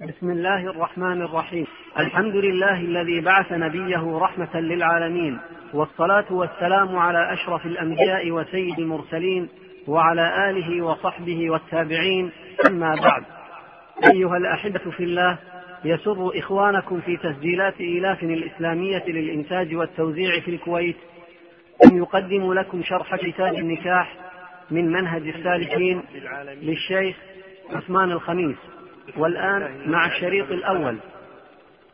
بسم الله الرحمن الرحيم. الحمد لله الذي بعث نبيه رحمة للعالمين والصلاة والسلام على أشرف الأنبياء وسيد المرسلين وعلى آله وصحبه والتابعين. أما بعد أيها الأحبة في الله يسر إخوانكم في تسجيلات إيلاف الإسلامية للإنتاج والتوزيع في الكويت أن يقدم لكم شرح كتاب النكاح من منهج السالكين للشيخ عثمان الخميس. والآن مع الشريط الأول.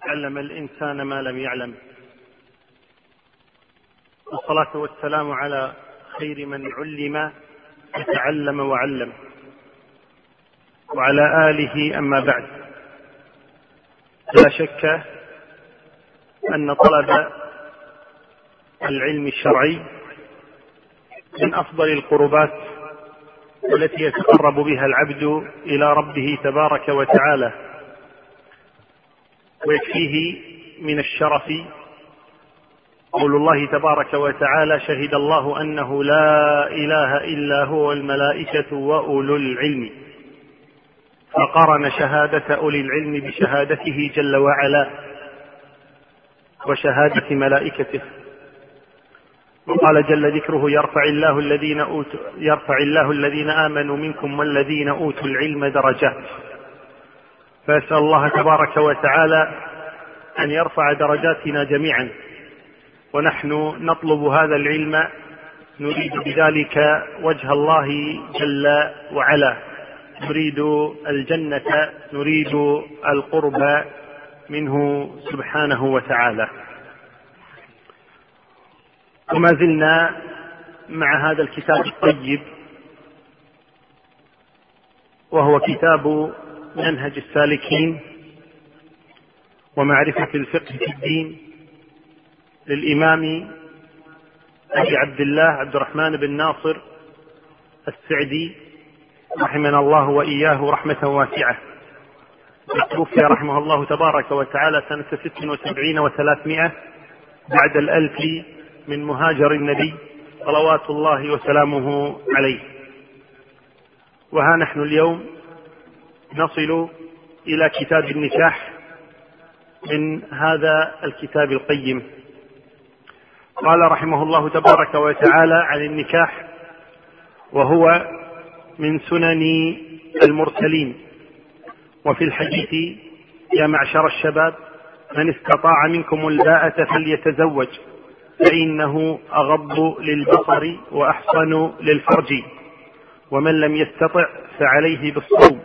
علم الإنسان ما لم يعلم. والصلاة والسلام على خير من علم وتعلم وعلم. وعلى آله أما بعد. لا شك أن طلب العلم الشرعي من أفضل القربات التي يتقرب بها العبد إلى ربه تبارك وتعالى ويكفيه من الشرف. قول الله تبارك وتعالى شهد الله أنه لا إله إلا هو الملائكة وأولو العلم. فقرن شهادة أولي العلم بشهادته جل وعلا وشهادة ملائكته. وقال جل ذكره يرفع الله الذين أوتوا يرفع الله الذين آمنوا منكم والذين أوتوا العلم درجات فأسأل الله تبارك وتعالى أن يرفع درجاتنا جميعا. ونحن نطلب هذا العلم نريد بذلك وجه الله جل وعلا. نريد الجنة نريد القرب منه سبحانه وتعالى. وما زلنا مع هذا الكتاب الطيب وهو كتاب منهج السالكين ومعرفة الفقه في الدين للإمام أبي عبد الله عبد الرحمن بن ناصر السعدي رحمنا الله وإياه رحمة واسعة. توفي رحمه الله تبارك وتعالى سنة ست وسبعين وثلاثمائة بعد الألف من مهاجر النبي صلوات الله وسلامه عليه. وها نحن اليوم نصل إلى كتاب النكاح من هذا الكتاب القيم. قال رحمه الله تبارك وتعالى عن النكاح وهو من سنن المرسلين. وفي الحديث يا معشر الشباب من استطاع منكم الباءة فليتزوج. فإنه أغض للبصر وأحصن للفرج. ومن لم يستطع فعليه بالصوم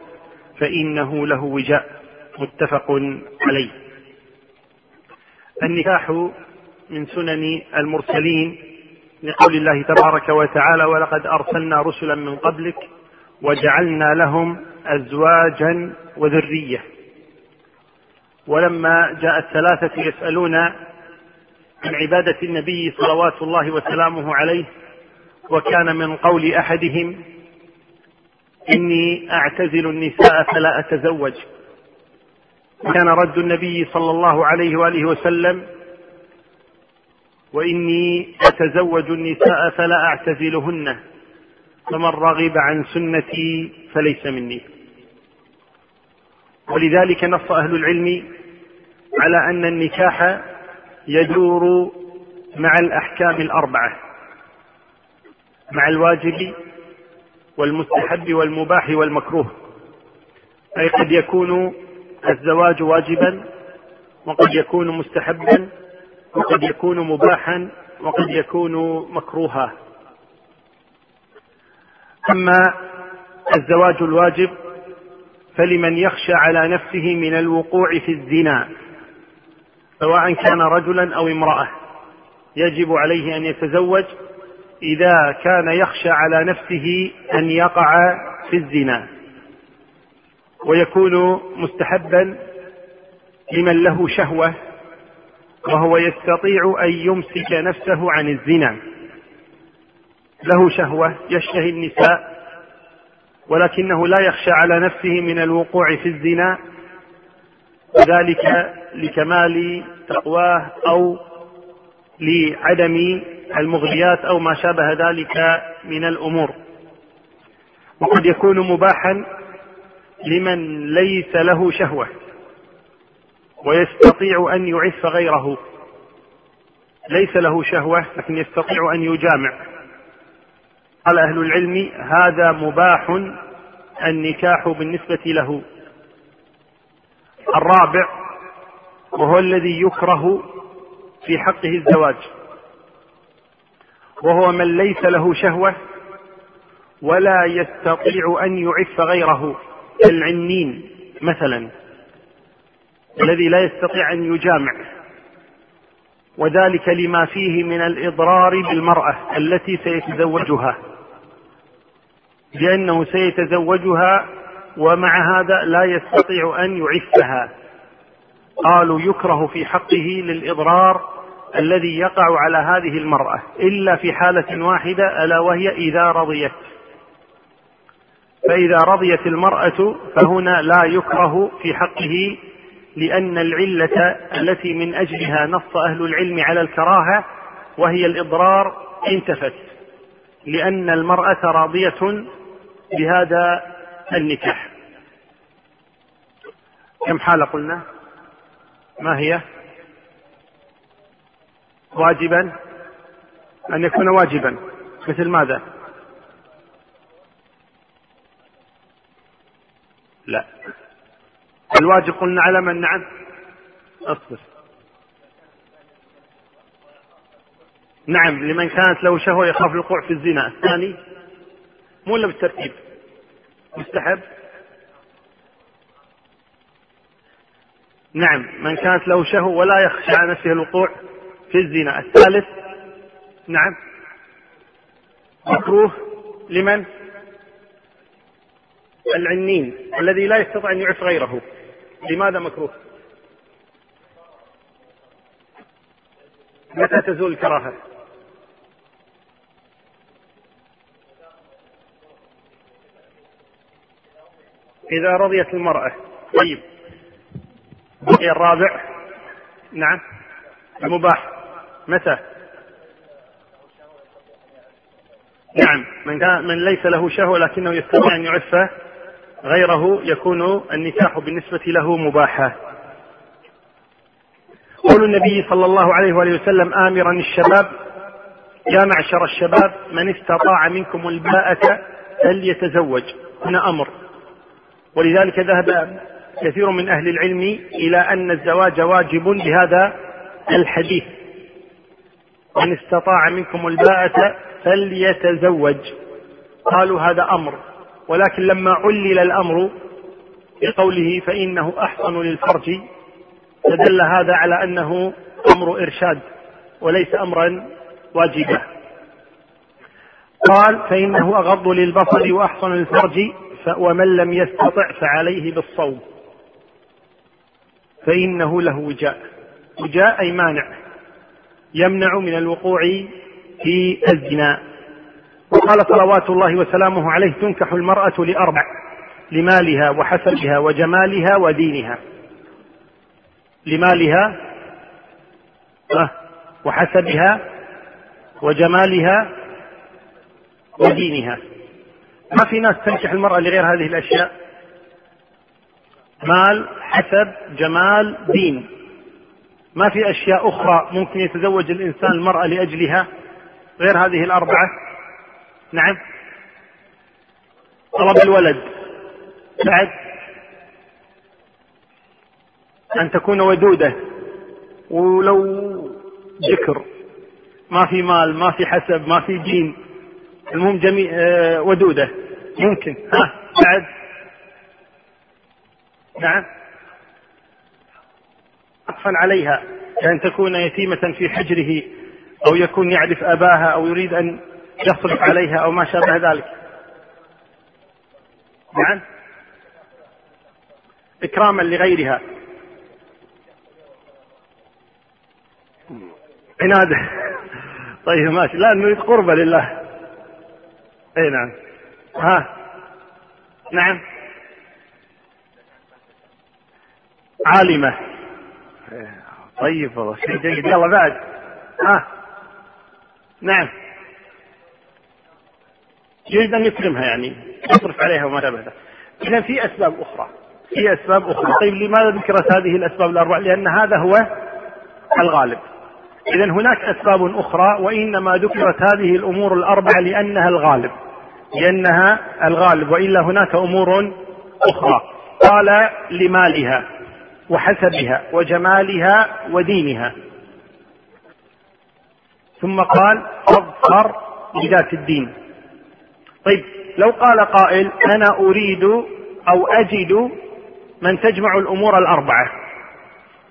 فإنه له وجاء متفق عليه. النكاح من سنن المرسلين لقول الله تبارك وتعالى ولقد أرسلنا رسلا من قبلك وجعلنا لهم أزواجا وذرية. ولما جاء الثلاثة يسألون عن عبادة النبي صلوات الله وسلامه عليه وكان من قول أحدهم إني أعتزل النساء فلا أتزوج. كان رد النبي صلى الله عليه وآله وسلم وإني أتزوج النساء فلا أعتزلهن فمن رغب عن سنتي فليس مني. ولذلك نص أهل العلم على أن النكاح يدور مع الأحكام الأربعة مع الواجب والمستحب والمباح والمكروه. أي قد يكون الزواج واجبا وقد يكون مستحبا وقد يكون مباحا وقد يكون مكروها. أما الزواج الواجب فلمن يخشى على نفسه من الوقوع في الزنا. سواء كان رجلا أو امرأة. يجب عليه أن يتزوج إذا كان يخشى على نفسه أن يقع في الزنا. ويكون مستحبا لمن له شهوة وهو يستطيع أن يمسك نفسه عن الزنا. له شهوة يشتهي النساء ولكنه لا يخشى على نفسه من الوقوع في الزنا. وذلك لكمال تقواه أو لعدم المغريات أو ما شابه ذلك من الأمور. وقد يكون مباحا لمن ليس له شهوة ويستطيع أن يعف غيره. ليس له شهوة لكن يستطيع أن يجامع. قال أهل العلم هذا مباح النكاح بالنسبة له. الرابع وهو الذي يكره في حقه الزواج. وهو من ليس له شهوة ولا يستطيع أن يعف غيره كالعنين مثلا الذي لا يستطيع أن يجامع. وذلك لما فيه من الإضرار بالمرأة التي سيتزوجها لأنه سيتزوجها ومع هذا لا يستطيع أن يعفها. قالوا يكره في حقه للإضرار الذي يقع على هذه المرأة إلا في حالة واحدة ألا وهي إذا رضيت. فإذا رضيت المرأة فهنا لا يكره في حقه لأن العلة التي من أجلها نص أهل العلم على الكراهة وهي الإضرار انتفت. لأن المرأة راضية بهذا النكاح. كم حالة قلنا؟ ما هي؟ واجبا؟ أن يكون واجبا. مثل ماذا؟ لا. الواجب قلنا على من؟ نعم. أصبر. نعم لمن كانت له شهوة يخاف الوقوع في الزنا. الثاني مو الا بالترتيب مستحب؟ نعم من كانت له شهوة ولا يخشى على نفسه الوقوع في الزنا. الثالث نعم. مكروه لمن؟ العنين الذي لا يستطيع أن يعف غيره. لماذا مكروه؟ متى تزول الكراهة؟ إذا رضيت المرأة. طيب. بقي الرابع. نعم. المباح. متى؟ نعم. من كان من ليس له شهوة لكنه يستطيع أن يعف غيره يكون النكاح بالنسبة له مباحا. قول النبي صلى الله عليه وآله وسلم آمرا الشباب. يا معشر الشباب من استطاع منكم الباءة فليتزوج. هنا أمر. ولذلك ذهب كثير من أهل العلم إلى أن الزواج واجب بهذا الحديث. من استطاع منكم الباءة فليتزوج. قالوا هذا أمر. ولكن لما علل الأمر بقوله فإنه أحسن للفرج فدل هذا على أنه أمر إرشاد وليس أمرا واجبا. قال فإنه أغض للبصر وأحسن للفرج ومن لم يستطع فعليه بالصوم فإنه له وجاء. وجاء أي مانع. يمنع من الوقوع في الزنا. وقال صلوات الله وسلامه عليه تنكح المرأة لأربع لمالها وحسبها وجمالها ودينها. لمالها وحسبها وجمالها ودينها. ما في ناس تنكح المرأة لغير هذه الأشياء؟ مال حسب جمال دين. ما في أشياء أخرى ممكن يتزوج الإنسان المرأة لأجلها غير هذه الأربعة؟ نعم. طلب الولد. بعد. أن تكون ودودة. ولو ذكر. ما في مال ما في حسب ما في دين. المهم جميع آه، ودودة. ممكن. ها بعد. نعم. عطفا عليها. كأن تكون يتيمة في حجره أو يكون يعرف أباها أو يريد أن يصرف عليها أو ما شابه ذلك. نعم. إكراما لغيرها. عناده طيب ماشي. لا نريد قربة لله. اي نعم. ها. نعم. عالمة. طيب والله شيء جيد. يلا بعد. ها. نعم. يريد أن يكرمها يعني يصرف عليها وما شابه إذا في أسباب أخرى. في أسباب أخرى. طيب لماذا ذكرت هذه الأسباب الأربعة لأن هذا هو الغالب. إذا هناك أسباب أخرى وإنما ذكرت هذه الأمور الأربعة لأنها الغالب. لأنها الغالب وإلا هناك أمور أخرى. قال لمالها وحسبها وجمالها ودينها. ثم قال أظفر بذات الدين. طيب لو قال قائل أنا أريد أو أجد من تجمع الأمور الأربعة.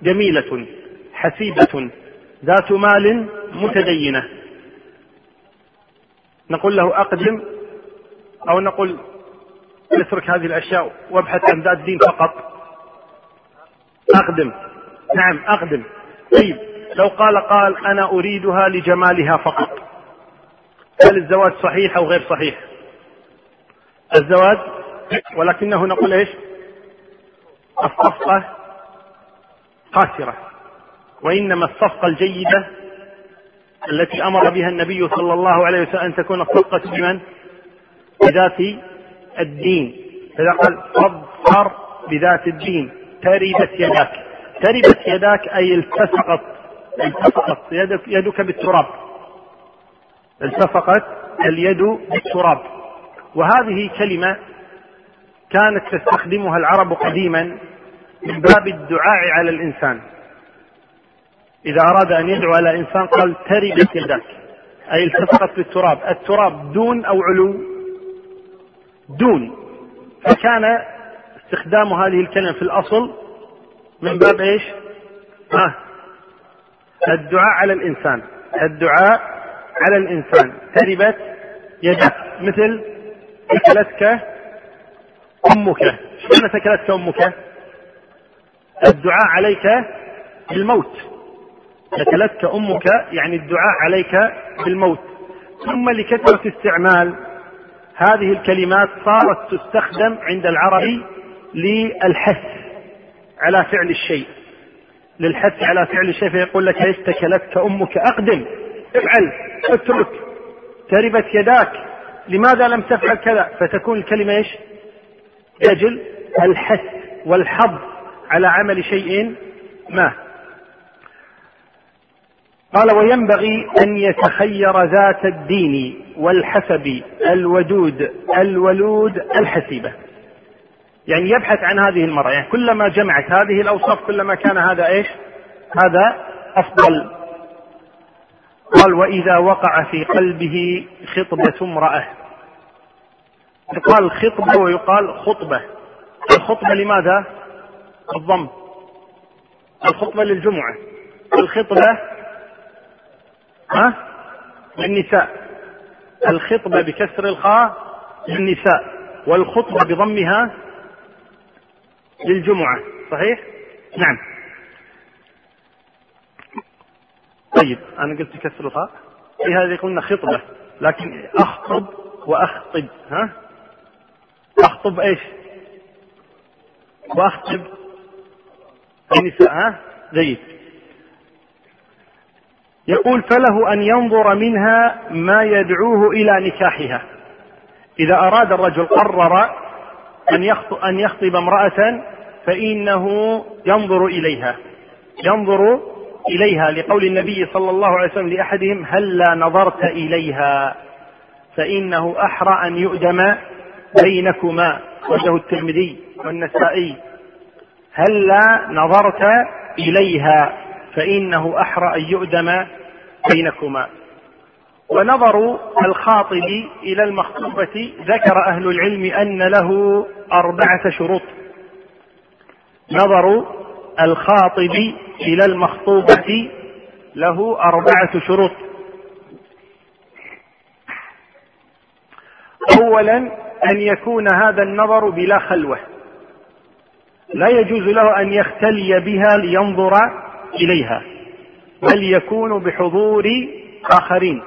جميلة حسيبة ذات مال متدينة. نقول له أقدم. أو نقول اترك هذه الأشياء وابحث عن ذات دين فقط. أقدم. نعم أقدم. طيب لو قال قال أنا أريدها لجمالها فقط. هل الزواج صحيح أو غير صحيح؟ الزواج ولكنه نقول إيش؟ الصفقة قاسرة. وإنما الصفقة الجيدة التي أمر بها النبي صلى الله عليه وسلم أن تكون الصفقة بمن بذات الدين. فإذا قال فاظفر بذات الدين تربت يداك. تربت يداك أي التصقت التصقت يدك, يدك بالتراب. التصقت اليد بالتراب. وهذه كلمة كانت تستخدمها العرب قديما من باب الدعاء على الإنسان. إذا أراد أن يدعو على إنسان قال تربت يداك أي التصقت بالتراب. التراب دون أو علو. دون. فكان استخدام هذه الكلمة في الأصل من باب إيش؟ ها. الدعاء على الإنسان. الدعاء على الإنسان. تربت يدك. مثل ثكلتك أمك. شلون ثكلتك أمك؟ الدعاء عليك بالموت. ثكلتك أمك يعني الدعاء عليك بالموت. ثم لكثرة استعمال هذه الكلمات صارت تستخدم عند العرب للحث على فعل الشيء. للحث على فعل الشيء فيقول لك إيش تكلتك أمك أقدم افعل اترك تربت يداك لماذا لم تفعل كذا؟ فتكون الكلمة إيش؟ يجل الحث والحظ على عمل شيء ما. قال وينبغي أن يتخير ذات الدين. والحسب الودود الولود الحسيبة. يعني يبحث عن هذه المرأة. يعني كلما جمعت هذه الأوصاف كلما كان هذا إيش؟ هذا أفضل. قال وإذا وقع في قلبه خطبة امرأة. يقال خطبة ويقال خطبة. الخطبة لماذا؟ الضم. الخطبة للجمعة. الخطبة ها؟ للنساء. الخطبة بكسر الخاء للنساء والخطبة بضمها للجمعة صحيح؟ نعم طيب أنا قلت كسر الخاء في هذه قلنا خطبة لكن أخطب وأخطب ها؟ أخطب إيش؟ وأخطب النساء ها؟ جيد يقول فله أن ينظر منها ما يدعوه إلى نكاحها. إذا أراد الرجل قرر أن يخطب, امرأة فإنه ينظر إليها. ينظر إليها لقول النبي صلى الله عليه وسلم لأحدهم هلا نظرت إليها؟ فإنه أحرى أن يؤدم بينكما. وجه الترمذي والنسائي. هلا نظرت إليها؟ فإنه أحرى أن يؤدم بينكما. ونظر الخاطب إلى المخطوبة ذكر أهل العلم أن له أربعة شروط. نظر الخاطب إلى المخطوبة له أربعة شروط. أولا أن يكون هذا النظر بلا خلوة. لا يجوز له أن يختلي بها لينظر إليها بل يكون بحضور آخرين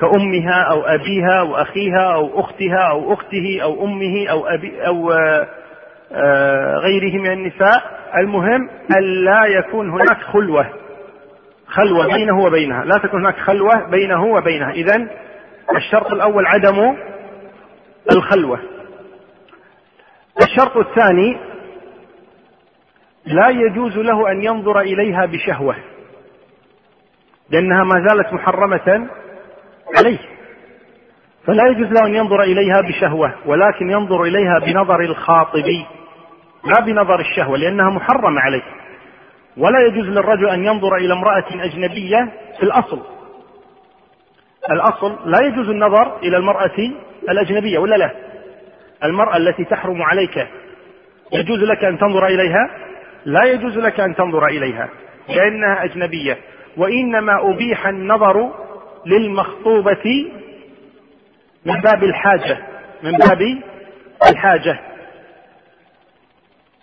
كأمها أو أبيها أو أخيها أو أختها أو أخته أو أمه أو أبي أو آه، غيره من النساء. المهم ألا يكون هناك خلوة خلوة بينه وبينها لا تكون هناك خلوة بينه وبينها. إذا الشرط الأول عدم الخلوة. الشرط الثاني لا يجوز له أن ينظر إليها بشهوة لأنها ما زالت محرمة عليه. فلا يجوز له أن ينظر إليها بشهوة ولكن ينظر إليها بنظر الخاطب لا بنظر الشهوة لأنها محرمة عليه. ولا يجوز للرجل أن ينظر إلى امرأة أجنبية في الأصل. الأصل لا يجوز النظر إلى المرأة الأجنبية ولا لا؟ المرأة التي تحرم عليك يجوز لك أن تنظر إليها؟ لا يجوز لك أن تنظر إليها لأنها أجنبية وإنما أبيح النظر للمخطوبة من باب الحاجة من باب الحاجة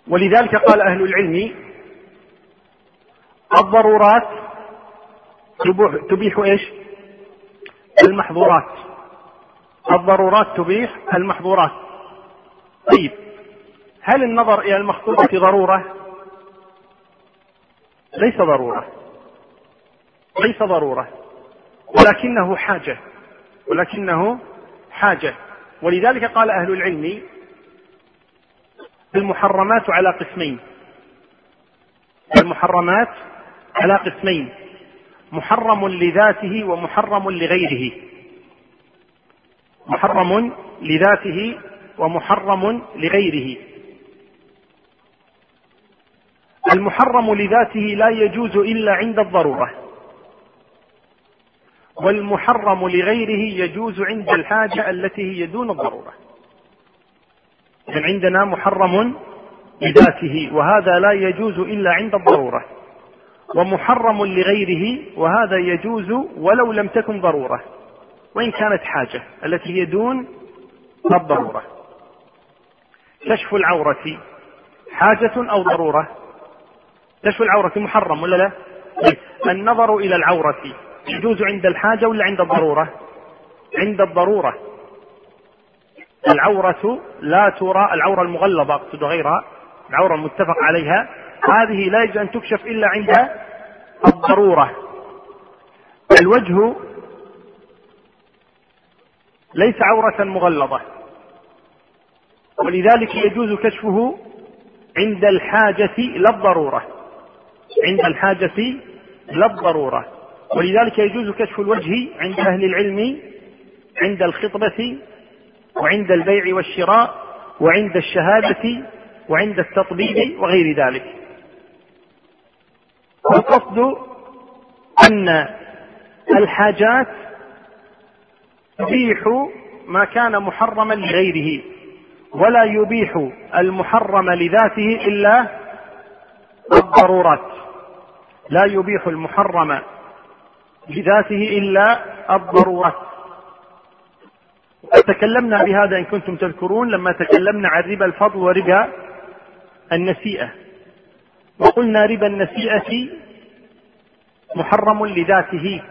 ولذلك قال أهل العلم الضرورات تبيح إيش؟ المحظورات الضرورات تبيح المحظورات طيب هل النظر إلى المخطوبة ضرورة؟ ليس ضرورة. ليس ضرورة. ولكنه حاجة. ولكنه حاجة. ولذلك قال أهل العلم المحرمات على قسمين. المحرمات على قسمين. محرم لذاته ومحرم لغيره. محرم لذاته ومحرم لغيره. المحرم لذاته لا يجوز إلا عند الضرورة. والمحرم لغيره يجوز عند الحاجة التي هي دون الضرورة. إذن عندنا محرم لذاته وهذا لا يجوز إلا عند الضرورة. ومحرم لغيره وهذا يجوز ولو لم تكن ضرورة. وإن كانت حاجة التي هي دون الضرورة. كشف العورة حاجة أو ضرورة؟ كشف العورة محرم ولا لا؟ النظر إلى العورة يجوز عند الحاجة ولا عند الضرورة؟ عند الضرورة. العورة لا ترى العورة المغلظة أقصد غيرها العورة المتفق عليها هذه لا يجوز أن تكشف إلا عند الضرورة. الوجه ليس عورة مغلظة. ولذلك يجوز كشفه عند الحاجة لا الضرورة عند الحاجة لا الضرورة. ولذلك يجوز كشف الوجه عند أهل العلم عند الخطبة وعند البيع والشراء وعند الشهادة وعند التطبيب وغير ذلك. والقصد أن الحاجات تبيح ما كان محرما لغيره ولا يبيح المحرم لذاته إلا الضرورات. لا يبيح المحرم لذاته إلا الضرورات تكلمنا بهذا إن كنتم تذكرون لما تكلمنا عن ربا الفضل وربا النسيئة. وقلنا ربا النسيئة محرم لذاته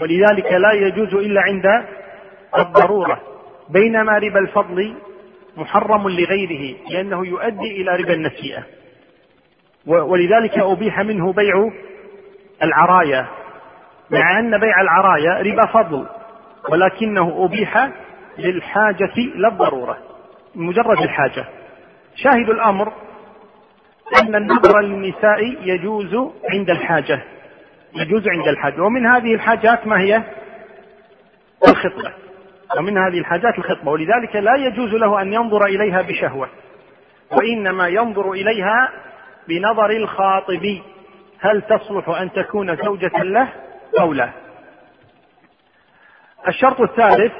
ولذلك لا يجوز إلا عند الضرورة. بينما ربا الفضل محرم لغيره لأنه يؤدي إلى ربا النسيئة. ولذلك أبيح منه بيع العرايا. مع أن بيع العرايا ربا فضل ولكنه أبيح للحاجة لا الضرورة مجرد الحاجة. شاهد الأمر أن النظر للنساء يجوز عند الحاجة يجوز عند الحاجة. ومن هذه الحاجات ما هي؟ الخطبة. ومن هذه الحاجات الخطبة. ولذلك لا يجوز له أن ينظر إليها بشهوة وإنما ينظر إليها بنظر الخاطب هل تصلح أن تكون زوجة له أو لا. الشرط الثالث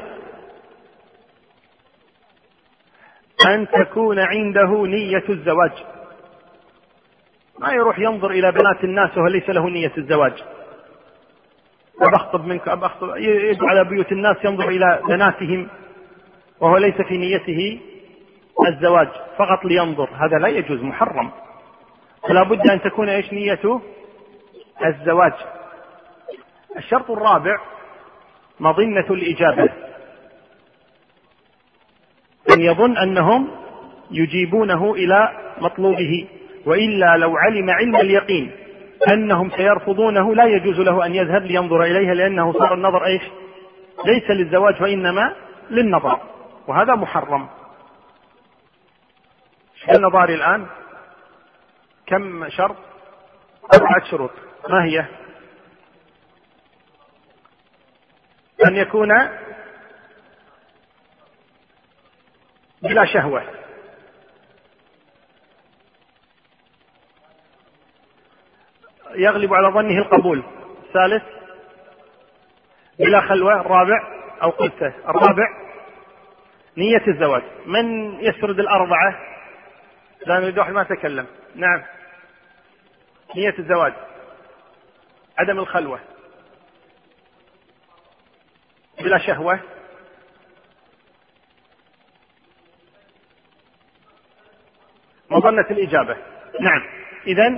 أن تكون عنده نية الزواج. ما يروح ينظر إلى بنات الناس وهو ليس له نية الزواج. أب أخطب منك أب أخطب على بيوت الناس ينظر إلى بناتهم وهو ليس في نيته الزواج. فقط لينظر هذا لا يجوز محرم. فلا بد أن تكون إيش نيته الزواج. الشرط الرابع مظنة الإجابة. أن يظن أنهم يجيبونه إلى مطلوبه وإلا لو علم علم اليقين أنهم سيرفضونه لا يجوز له أن يذهب لينظر إليها لأنه صار النظر إيش؟ ليس للزواج وإنما للنظر وهذا محرم. النظار الآن؟ كم شرط؟ أربعة شروط. ما هي؟ أن يكون بلا شهوة. يغلب على ظنه القبول. ثالث بلا خلوة. الرابع أو قلته. الرابع نية الزواج. من يسرد الأربعة؟ لا نريد واحد ما تكلم. نعم. نية الزواج. عدم الخلوة. بلا شهوة. مظنة الإجابة. نعم. إذا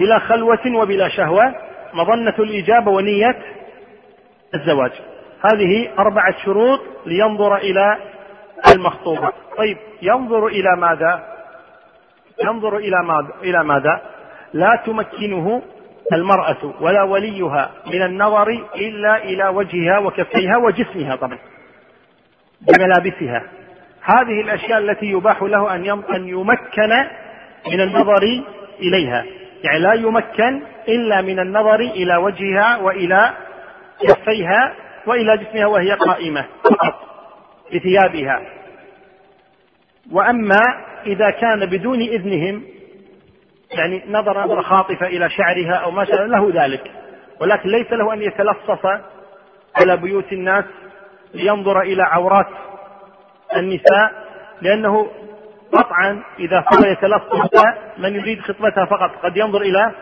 بلا خلوة وبلا شهوة مظنة الإجابة ونية الزواج. هذه أربعة شروط لينظر إلى المخطوبة. طيب ينظر إلى ماذا؟ ينظر إلى ماذا؟ إلى ماذا؟ لا تمكنه المرأة ولا وليها من النظر إلا إلى وجهها وكفيها وجسمها طبعا بملابسها. هذه الأشياء التي يباح له أن أن يمكن من النظر إليها. يعني لا يمكن إلا من النظر إلى وجهها وإلى كفيها وإلى جسمها وهي قائمة فقط بثيابها. وأما إذا كان بدون إذنهم يعني نظر نظرة خاطفة إلى شعرها أو ما شاء له ذلك. ولكن ليس له أن يتلصص على بيوت الناس لينظر إلى عورات النساء لأنه قطعا إذا فضل يتلصص من يريد خطبتها فقط قد ينظر إلى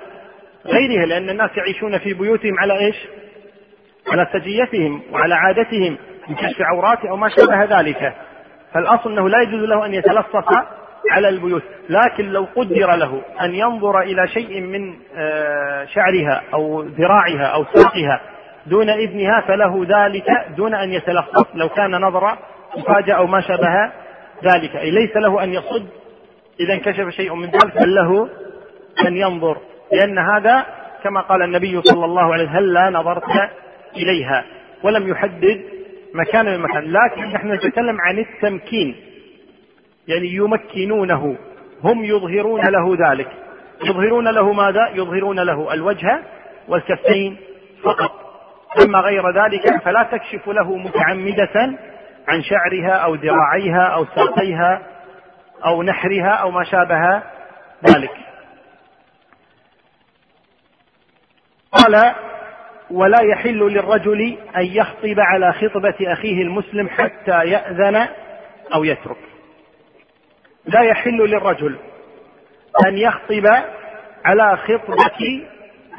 غيرها لأن الناس يعيشون في بيوتهم على إيش؟ على سجيتهم وعلى عادتهم من كشف عورات أو ما شابه ذلك. فالأصل أنه لا يجوز له أن يتلصص على البيوت. لكن لو قدر له أن ينظر إلى شيء من آه، شعرها أو ذراعها أو ساقها دون إذنها فله ذلك دون أن يتلصص لو كان نظر مفاجأة أو ما شابه ذلك. أي ليس له أن يصد. إذا انكشف شيء من ذلك بل له أن ينظر. لأن هذا كما قال النبي صلى الله عليه وسلم هلا نظرت إليها؟ ولم يحدد مكان من مكان لكن نحن نتكلم عن التمكين. يعني يمكنونه هم يظهرون له ذلك. يظهرون له ماذا؟ يظهرون له الوجه والكفين فقط. أما غير ذلك فلا تكشف له متعمدة عن شعرها أو ذراعيها أو ساقيها أو نحرها أو ما شابه ذلك. قال ولا يحل للرجل أن يخطب على خطبة أخيه المسلم حتى يأذن أو يترك. لا يحل للرجل أن يخطب على خطبة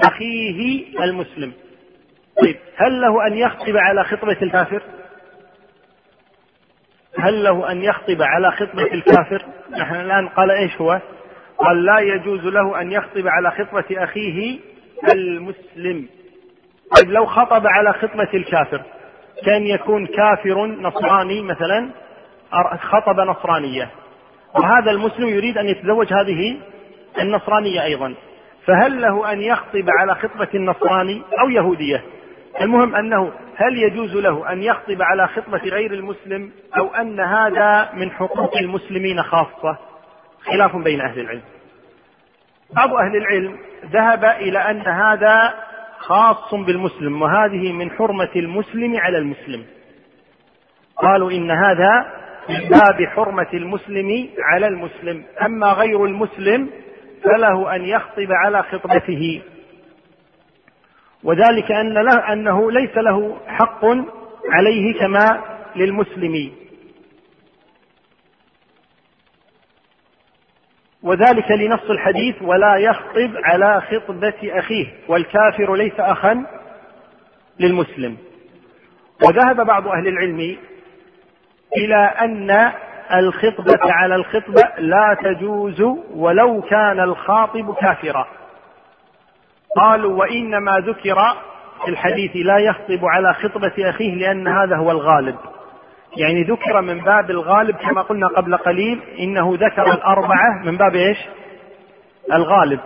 أخيه المسلم. طيب هل له أن يخطب على خطبة الكافر؟ هل له أن يخطب على خطبة الكافر؟ نحن الآن قال إيش هو؟ قال لا يجوز له أن يخطب على خطبة أخيه المسلم. طيب لو خطب على خطبة الكافر كان يكون كافر نصراني مثلا؟ خطب نصرانية. وهذا المسلم يريد أن يتزوج هذه النصرانية أيضا. فهل له أن يخطب على خطبة النصراني أو يهودية؟ المهم أنه هل يجوز له أن يخطب على خطبة غير المسلم أو أن هذا من حقوق المسلمين خاصة؟ خلاف بين أهل العلم. بعض أهل العلم ذهب إلى أن هذا خاص بالمسلم وهذه من حرمة المسلم على المسلم. قالوا إن هذا من باب حرمة المسلم على المسلم. أما غير المسلم فله أن يخطب على خطبته. وذلك أن له أنه ليس له حق عليه كما للمسلم. وذلك لنص الحديث ولا يخطب على خطبة أخيه والكافر ليس أخا للمسلم. وذهب بعض أهل العلم إلى أن الخطبة على الخطبة لا تجوز ولو كان الخاطب كافرا. قالوا وإنما ذكر في الحديث لا يخطب على خطبة أخيه لأن هذا هو الغالب. يعني ذكر من باب الغالب كما قلنا قبل قليل إنه ذكر الأربعة من باب إيش؟ الغالب.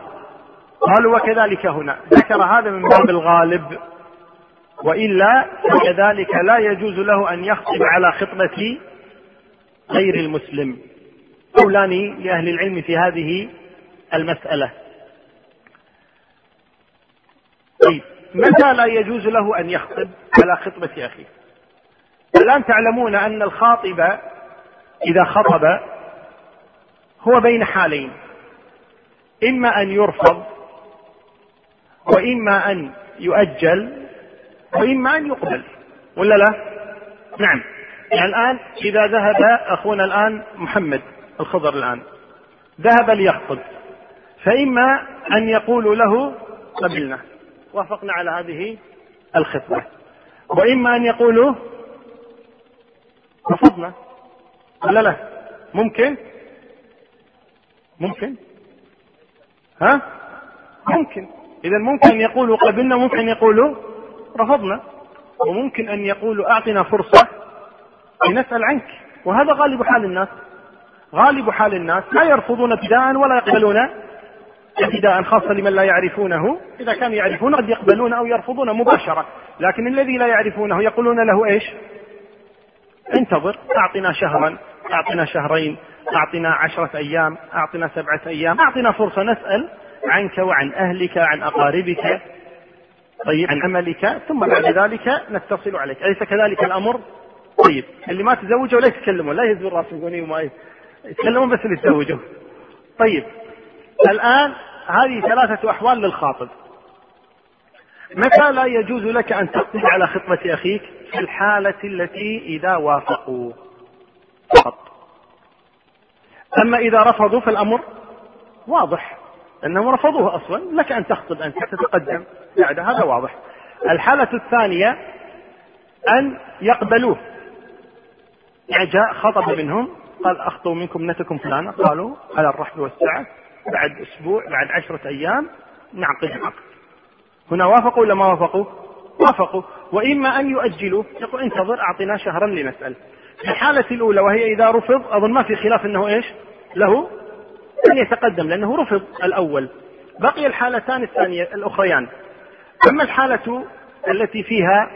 قالوا وكذلك هنا. ذكر هذا من باب الغالب. وإلا فكذلك لا يجوز له أن يخطب على خطبة غير المسلم. قولان لأهل العلم في هذه المسألة. طيب متى لا يجوز له أن يخطب على خطبة أخيه؟ الآن تعلمون أن الخاطب إذا خطب هو بين حالين. إما أن يرفض وإما أن يؤجل وإما أن يقبل. ولا لا؟ نعم. يعني الآن إذا ذهب أخونا الآن محمد الخضر الآن ذهب ليخطب فإما أن يقولوا له قبلنا. وافقنا على هذه الخطبة. وإما أن يقولوا رفضنا. ولا لا؟ ممكن؟ ممكن. ها؟ ممكن. إذا ممكن يقولوا قبلنا ممكن يقولوا رفضنا. وممكن أن يقولوا أعطنا فرصة لنسأل عنك. وهذا غالب حال الناس. غالب حال الناس. لا يرفضون ابتداء ولا يقبلون ابتداء خاصة لمن لا يعرفونه. إذا كانوا يعرفون قد يقبلون أو يرفضون مباشرة. لكن الذي لا يعرفونه يقولون له إيش؟ انتظر. أعطنا شهرا. أعطنا شهرين. أعطنا عشرة أيام. أعطنا سبعة أيام. أعطنا فرصة نسأل عنك وعن أهلك عن أقاربك. طيب عن عملك ثم بعد ذلك نتصل عليك. أليس كذلك الأمر؟ طيب اللي ما تزوجوا لا يتكلمون لا يهزوا الرأس يقولون وما يتكلمون بس اللي تزوجوا طيب الآن هذه ثلاثة أحوال للخاطب. متى لا يجوز لك أن تقبل على خطبة أخيك؟ في الحالة التي إذا وافقوا. فقط. أما إذا رفضوا فالأمر واضح. أنهم رفضوه أصلا. لك أن تخطب أنت تتقدم. بعد هذا واضح. الحالة الثانية أن يقبلوه. يعني جاء خطب منهم قال أخطوا منكم ابنتكم فلانة قالوا على الرحب والسعة. بعد أسبوع بعد عشرة أيام نعقد عقد هنا وافقوا ولا ما وافقوا؟ وافقوا. وإما أن يؤجلوا يقول انتظر أعطنا شهرا لنسأل. في الحالة الأولى وهي إذا رفض أظن ما في خلاف أنه إيش؟ له أن يتقدم لأنه رفض الأول. بقي الحالتان الثانية الأخريان. أما الحالة التي فيها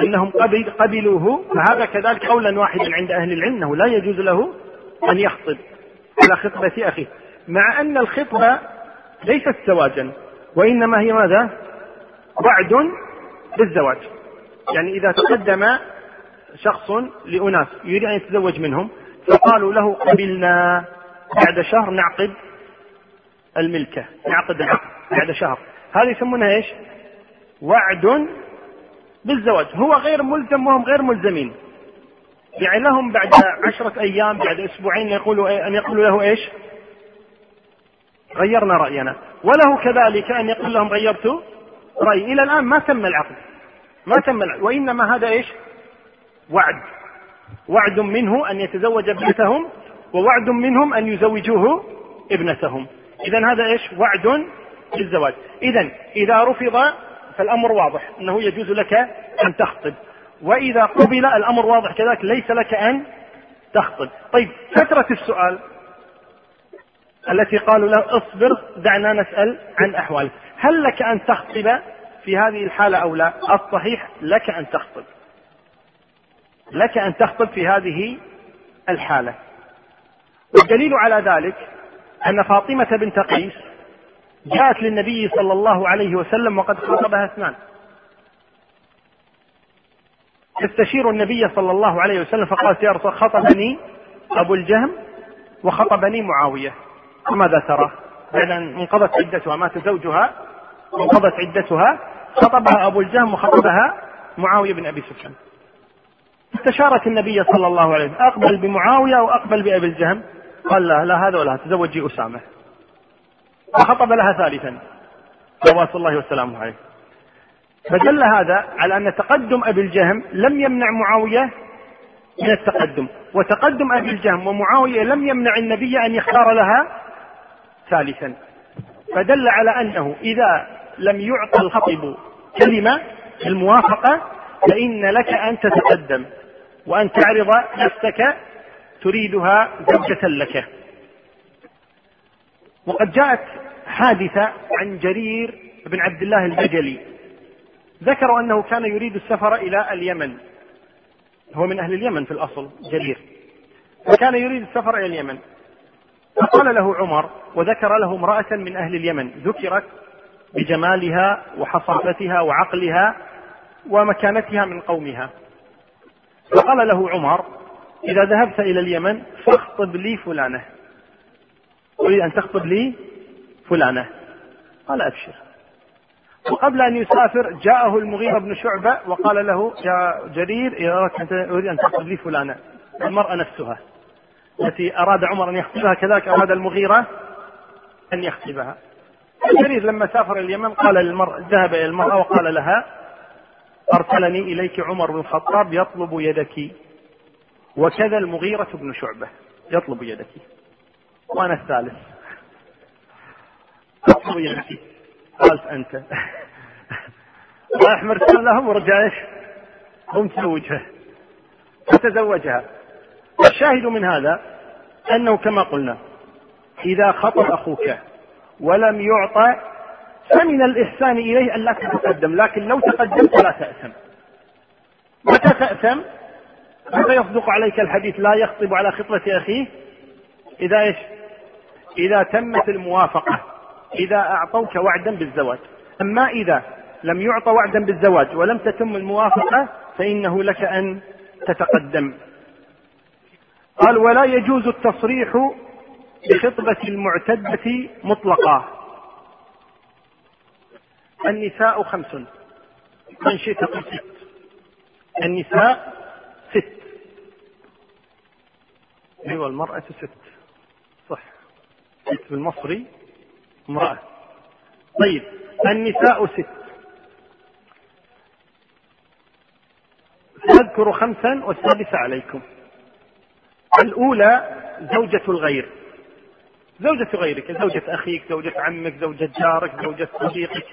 أنهم قبل قبلوه فهذا كذلك قولا واحدا عند أهل العلم أنه لا يجوز له أن يخطب على خطبة أخيه. مع أن الخطبة ليست زواجا وإنما هي ماذا؟ وعد بالزواج. يعني إذا تقدم شخص لأناس يريد أن يتزوج منهم فقالوا له قبلنا. بعد شهر نعقد الملكة نعقد العقد بعد شهر. هذه يسمونها إيش؟ وعد بالزواج. هو غير ملزم وهم غير ملزمين. يعني لهم بعد عشرة أيام بعد أسبوعين يقولوا أن يقولوا له إيش؟ غيرنا رأينا. وله كذلك أن يقول لهم غيرت رأيي. إلى الآن ما تم العقد. ما تم العقد. وإنما هذا إيش؟ وعد. وعد منه أن يتزوج ابنتهم ووعد منهم أن يزوجوه ابنتهم. إذا هذا إيش؟ وعد بالزواج إذا إذا رفض فالأمر واضح أنه يجوز لك أن تخطب. وإذا قبل الأمر واضح كذلك ليس لك أن تخطب. طيب فترة السؤال التي قالوا له اصبر دعنا نسأل عن أحوالك هل لك أن تخطب في هذه الحالة أو لا؟ الصحيح لك أن تخطب. لك أن تخطب في هذه الحالة. والدليل على ذلك أن فاطمة بنت قيس جاءت للنبي صلى الله عليه وسلم وقد خطبها اثنان. تستشير النبي صلى الله عليه وسلم فقالت يا رسول خطبني أبو الجهم وخطبني معاوية. فماذا ترى؟ بعد أن انقضت عدتها مات زوجها انقضت عدتها خطبها أبو الجهم وخطبها معاوية بن أبي سفيان. استشارت النبي صلى الله عليه وسلم أقبل بمعاوية أو أقبل بأبي الجهم. قال لا لا هذا ولا تزوجي أسامة. وخطب لها ثالثا. صلوات الله وسلامه عليه. فدل هذا على أن تقدم أبي الجهم لم يمنع معاوية من التقدم. وتقدم أبي الجهم ومعاوية لم يمنع النبي أن يختار لها ثالثا. فدل على أنه إذا لم يعطى الخطيب كلمة الموافقة فإن لك أن تتقدم. وأن تعرض نفسك تريدها زوجة لك. وقد جاءت حادثة عن جرير بن عبد الله البجلي. ذكروا أنه كان يريد السفر إلى اليمن. هو من أهل اليمن في الأصل جرير. وكان يريد السفر إلى اليمن. فقال له عمر وذكر له امرأة من أهل اليمن ذكرت بجمالها وحصافتها وعقلها ومكانتها من قومها. فقال له عمر إذا ذهبت إلى اليمن فاخطب لي فلانة. أريد أن تخطب لي فلانة. قال أبشر. وقبل أن يسافر جاءه المغيرة بن شعبة وقال له يا جرير أريد أن تخطب لي فلانة. المرأة نفسها التي أراد عمر أن يخطبها كذلك أراد المغيرة أن يخطبها. جرير لما سافر اليمن قال للمرأة ذهب إلى المرأة وقال لها أرسلني إليك عمر بن الخطاب يطلب يدك. وكذا المغيرة بن شعبة. يطلب يدك. وأنا الثالث. أطلب يدك. قالت أنت. رايح مرسل لهم ورجع إيش؟ قم تزوجها فتزوجها. الشاهد من هذا أنه كما قلنا إذا خطب أخوك ولم يعطى فمن الإحسان إليه أن لا تتقدم لكن لو تقدمت لا تأثم. متى تأثم؟ متى يصدق عليك الحديث لا يخطب على خطبة أخيه إذا إيش؟ إذا تمت الموافقة إذا أعطوك وعدا بالزواج. أما إذا لم يعطى وعدا بالزواج ولم تتم الموافقة فإنه لك أن تتقدم. قال ولا يجوز التصريح بخطبة المعتدة مطلقا النساء خمس. من شئت ست النساء ست. أيوه المرأة ست. صح. ست بالمصري امرأة. طيب النساء ست. نذكر خمسا والسادسة عليكم. الأولى زوجة الغير. زوجة غيرك زوجة أخيك زوجة عمك زوجة جارك زوجة صديقك.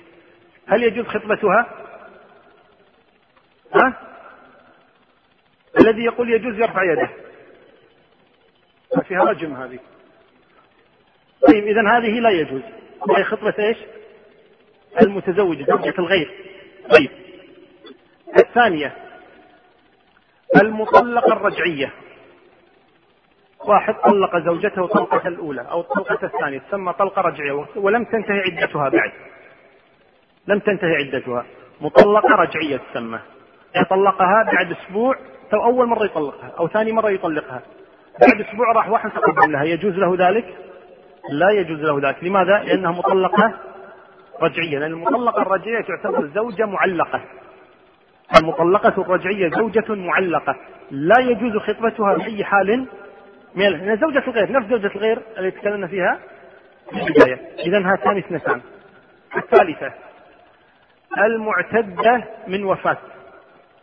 هل يجوز خطبتها؟ ها؟ الذي يقول يجوز يرفع يده. فيها رجم هذه. طيب إذا هذه لا يجوز. وهي خطبة إيش؟ المتزوجة زوجة الغير. طيب. الثانية المطلقة الرجعية. واحد طلق زوجته طلقة الأولى أو الطلقة الثانية تسمى طلقة رجعية ولم تنتهي عدتها بعد. لم تنتهي عدتها. مطلقة رجعية تسمى. طلقها بعد أسبوع أو أول مرة يطلقها أو ثاني مرة يطلقها. بعد أسبوع راح واحد تقدم لها يجوز له ذلك؟ لا يجوز له ذلك. لماذا؟ لأنها مطلقة رجعية. لأن المطلقة الرجعية تعتبر زوجة معلقة. المطلقة الرجعية زوجة معلقة. لا يجوز خطبتها بأي حال من لأن زوجة الغير نفس زوجة الغير اللي تكلمنا فيها في البداية. إذا هاتان اثنتان. الثالثة المعتدة من وفاة.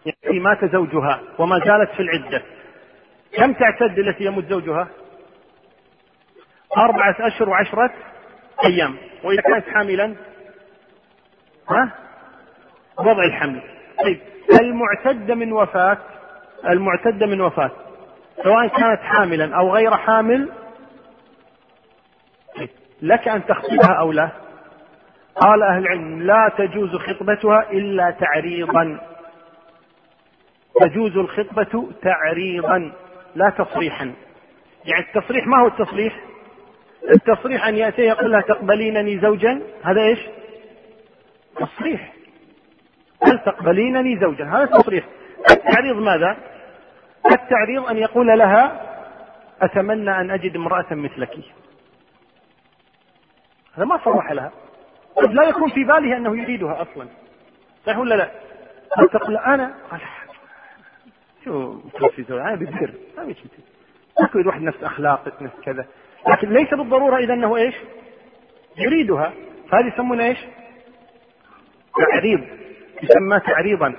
يعني مات زوجها وما زالت في العدة. كم تعتد التي يموت زوجها؟ أربعة أشهر وعشرة أيام. وإذا كانت حاملا؟ ها؟ وضع الحمل. طيب المعتدة من وفاة المعتدة من وفاة سواء كانت حاملا أو غير حامل لك أن تخطبها أو لا؟ قال أهل العلم لا تجوز خطبتها إلا تعريضا. تجوز الخطبة تعريضا لا تصريحا. يعني التصريح ما هو التصريح؟ التصريح أن يأتي يقول لها تقبلينني زوجا. هذا إيش؟ تصريح. هل تقبلينني زوجا؟ هذا تصريح. التعريض ماذا؟ التعريض أن يقول لها أتمنى أن أجد امرأة مثلك. هذا ما صرح لها. قد لا يكون في باله أنه يريدها أصلا. صحيح ولا لا؟ قد تقول أنا. قال شو في زوج أنا بذكر ما بيجي يكون واحد نفس أخلاقك نفس كذا. لكن ليس بالضرورة إذا أنه إيش؟ يريدها. فهذه يسمونه إيش؟ تعريض. يسمى تعريضا.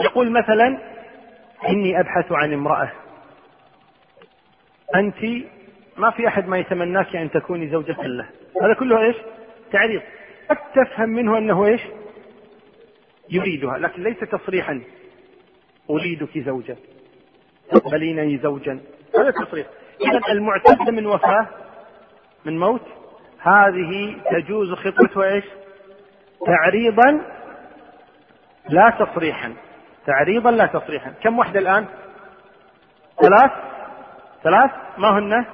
يقول مثلا إني أبحث عن امرأة. أنت ما في أحد ما يتمناك أن تكوني زوجة له. هذا كله إيش؟ تعريض. قد تفهم منه أنه إيش؟ يريدها. لكن ليس تصريحا. أريدك زوجا. تقبلينني زوجا. هذا تصريح إذا المعتدة من وفاة من موت هذه تجوز خطبتها إيش؟ تعريضا لا تصريحا تعريضا لا تصريحا كم وحدة الآن؟ ثلاث؟ ثلاث؟ ما هن؟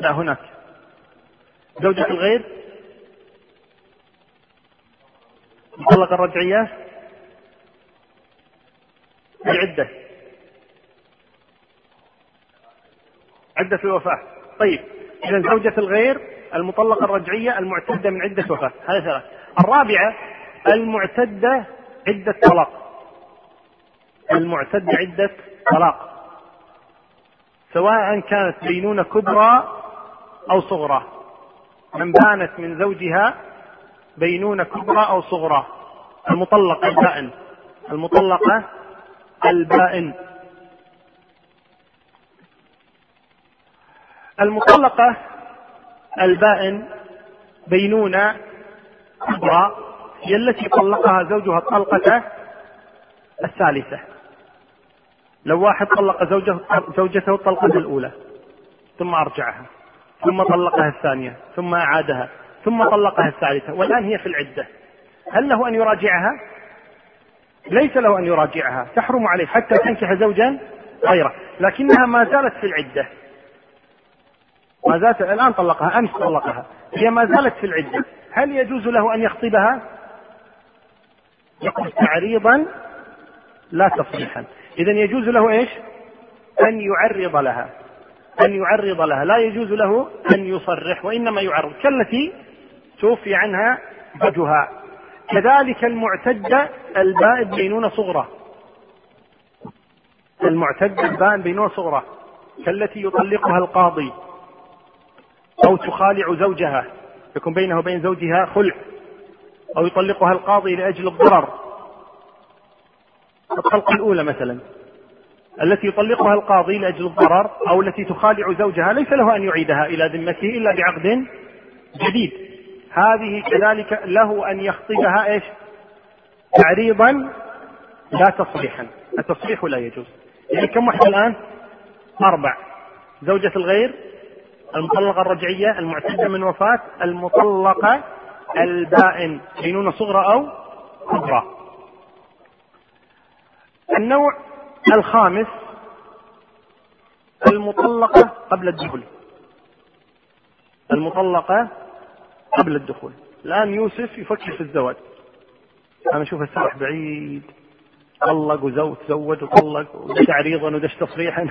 لا هناك. زوجة الغير؟ مطلقة الرجعية؟ العدة. عدة الوفاة. طيب إذا زوجة الغير المطلقة الرجعية المعتدة من عدة وفاة. هذه ثلاث الرابعة المعتدة عدة طلاق. المعتدة عدة طلاق. سواء كانت بينونة كبرى أو صغرى. من بانت من زوجها بينونة كبرى أو صغرى. المطلقة البائن. المطلقة البائن. المطلقة البائن بينونة كبرى هي التي طلقها زوجها الطلقة الثالثة. لو واحد طلق زوجه زوجته الطلقة الأولى ثم أرجعها ثم طلقها الثانية ثم أعادها ثم طلقها الثالثة والآن هي في العدة. هل له أن يراجعها؟ ليس له أن يراجعها تحرم عليه حتى تنكح زوجا غيره لكنها ما زالت في العدة. ما زالت الآن طلقها أمس طلقها. هي ما زالت في العدة. هل يجوز له أن يخطبها؟ يقول تعريضا لا تصريحا. إذا يجوز له إيش؟ أن يعرض لها. أن يعرض لها. لا يجوز له أن يصرح وإنما يعرض. كالتي توفي عنها زوجها. كذلك المعتدة البائد بينونة صغرى. المعتدة البائن بينونة صغرى. كالتي يطلقها القاضي. أو تخالع زوجها. يكون بينه وبين زوجها خلع. أو يطلقها القاضي لأجل الضرر. الطلقة الأولى مثلا. التي يطلقها القاضي لأجل الضرر أو التي تخالع زوجها ليس له أن يعيدها إلى ذمته إلا بعقد جديد. هذه كذلك له أن يخطبها إيش؟ تعريضا لا تصريحا. التصريح لا يجوز. يعني كم واحدة الآن؟ أربع. زوجة الغير المطلقة الرجعية المعتدة من وفاة المطلقة البائن بينونة صغرى أو كبرى. النوع الخامس المطلقة قبل الدخول. المطلقة قبل الدخول. الآن يوسف يفكر في الزواج. أنا أشوف السرح بعيد. طلق وزوج تزوج وطلق ودش عريضا ودش تصريحا.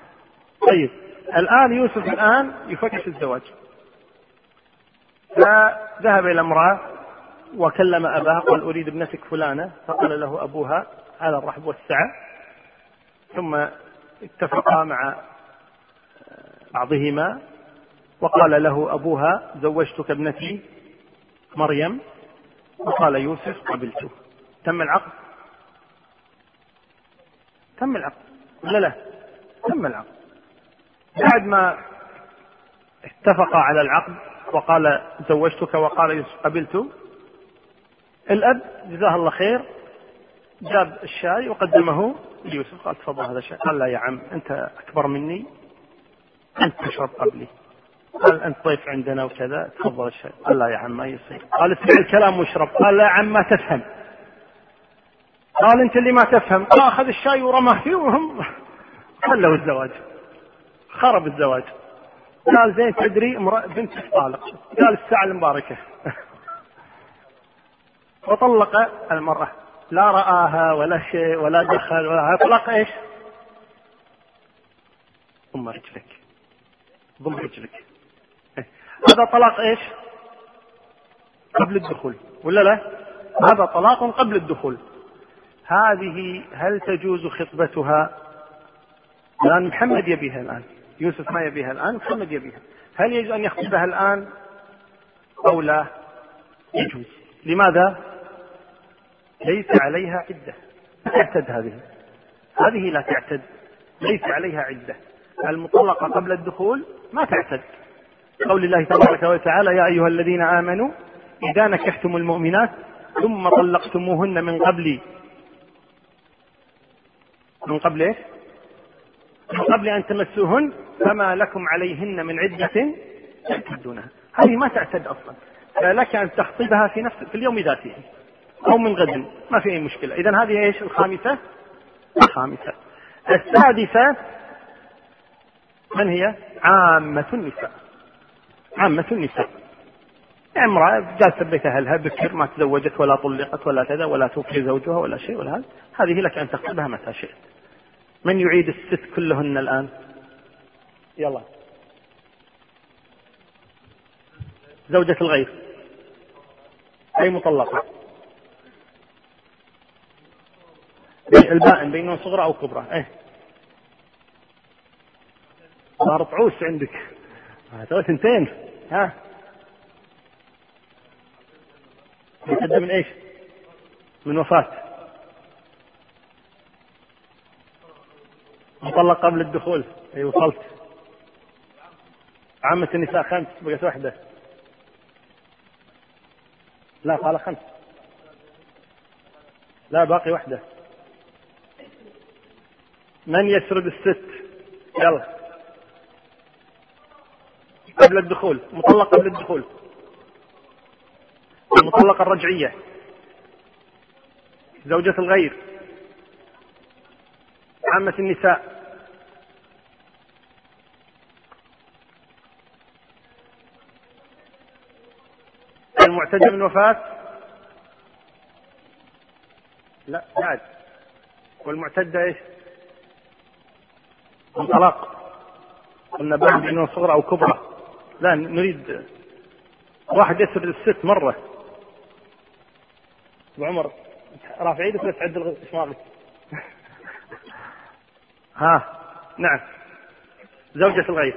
طيب الآن يوسف الآن يفكر في الزواج. فذهب إلى امرأة وكلم أباها قال أريد ابنتك فلانة. فقال له أبوها على الرحب والسعة. ثم اتفقا مع بعضهما وقال له أبوها زوجتك ابنتي مريم. وقال يوسف قبلته تم العقد؟ تم العقد. ولا لا؟ تم العقد. بعد ما اتفقا على العقد وقال زوجتك وقال يوسف قبلت الأب جزاه الله خير جاب الشاي وقدمه ليوسف. قال تفضل هذا الشاي. قال لا يا عم أنت أكبر مني أنت تشرب قبلي. قال أنت ضيف عندنا وكذا؟ تفضل الشاي قال لا يا عم ما يصير. قال اسمع الكلام واشرب قال لا يا عم ما تفهم. قال أنت اللي ما تفهم. أخذ الشاي ورماه فيه وهم خلوا الزواج. خرب الزواج. قال زين تدري بنت طالق. قال الساعة المباركة. وطلق المرأة. لا رآها ولا شيء ولا دخل ولا اطلق إيش؟ ضم رجلك. ضم رجلك. هذا طلاق إيش؟ قبل الدخول ولا لا؟ هذا طلاق قبل الدخول. هذه هل تجوز خطبتها؟ الآن محمد يبيها الآن يوسف ما يبيها الآن محمد يبيها. هل يجوز أن يخطبها الآن؟ أو لا؟ يجوز. لماذا؟ ليس عليها عدة. لا تعتد هذه. هذه لا تعتد. ليس عليها عدة. المطلقة قبل الدخول ما تعتد. قول الله تبارك وتعالى يا أيها الذين آمنوا إذا نكحتم المؤمنات ثم طلقتموهن من قبل. من قبل إيش؟ من قبل أن تمسوهن فما لكم عليهن من عدة تعتدونها هذه ما تعتد أصلا. فلك أن تخطبها في نفس في اليوم ذاته أو من غد ما في أي مشكلة. إذا هذه إيش؟ الخامسة؟ الخامسة. السادسة من هي؟ عامة النساء. عامة النساء. امرأة جالسة بيت أهلها بكر ما تزوجت ولا طلقت ولا كذا ولا توفي زوجها ولا شيء ولا هذا. هذه لك أن تقصدها متى شئت. من يعيد الست كلهن الآن؟ يلا. زوجة الغير. أي مطلقة؟ البائن بين صغرى أو كبرى؟ إيه. صار طعوس عندك. سويت اثنتين ها؟ يتحدى من إيش؟ من وفاة. مطلق قبل الدخول. أي وصلت. عامة النساء خمس بقت واحدة. لا قال خمس. لا باقي واحدة. من يسرد الست؟ يلا. قبل الدخول مطلق قبل الدخول. المطلقة الرجعية. زوجة الغير. عامة النساء. المعتدى من وفاة. لا بعد. والمعتدة إيش؟ من طلاق قلنا بعد بين صغرى أو كبرى. لا نريد واحد يسرد الست مرة. أبو عمر رافع إيدك ولا تعدل شماغك ها. نعم. زوجة الغير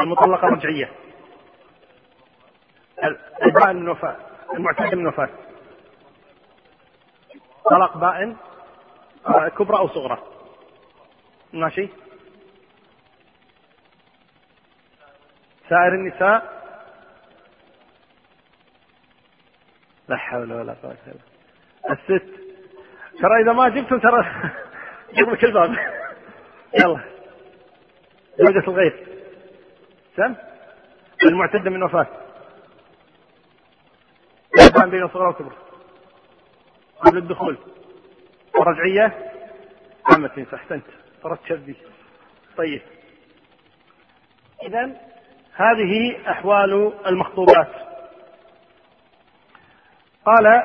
المطلقة رجعية. البائن من وفاة المعتد من وفاة طلاق بائن آه، كبرى أو صغرى. ماشي؟ سائر النساء لا حول ولا قوة إلا الست ترى إذا ما جبتم ترى جيب لك الباب يلا. زوجة الغير سم؟ المعتدة من وفاة. كان بين الصغرى والكبر قبل الدخول. الرجعية عامة أحسنت طردت شبي طيب. إذا هذه أحوال المخطوبات. قال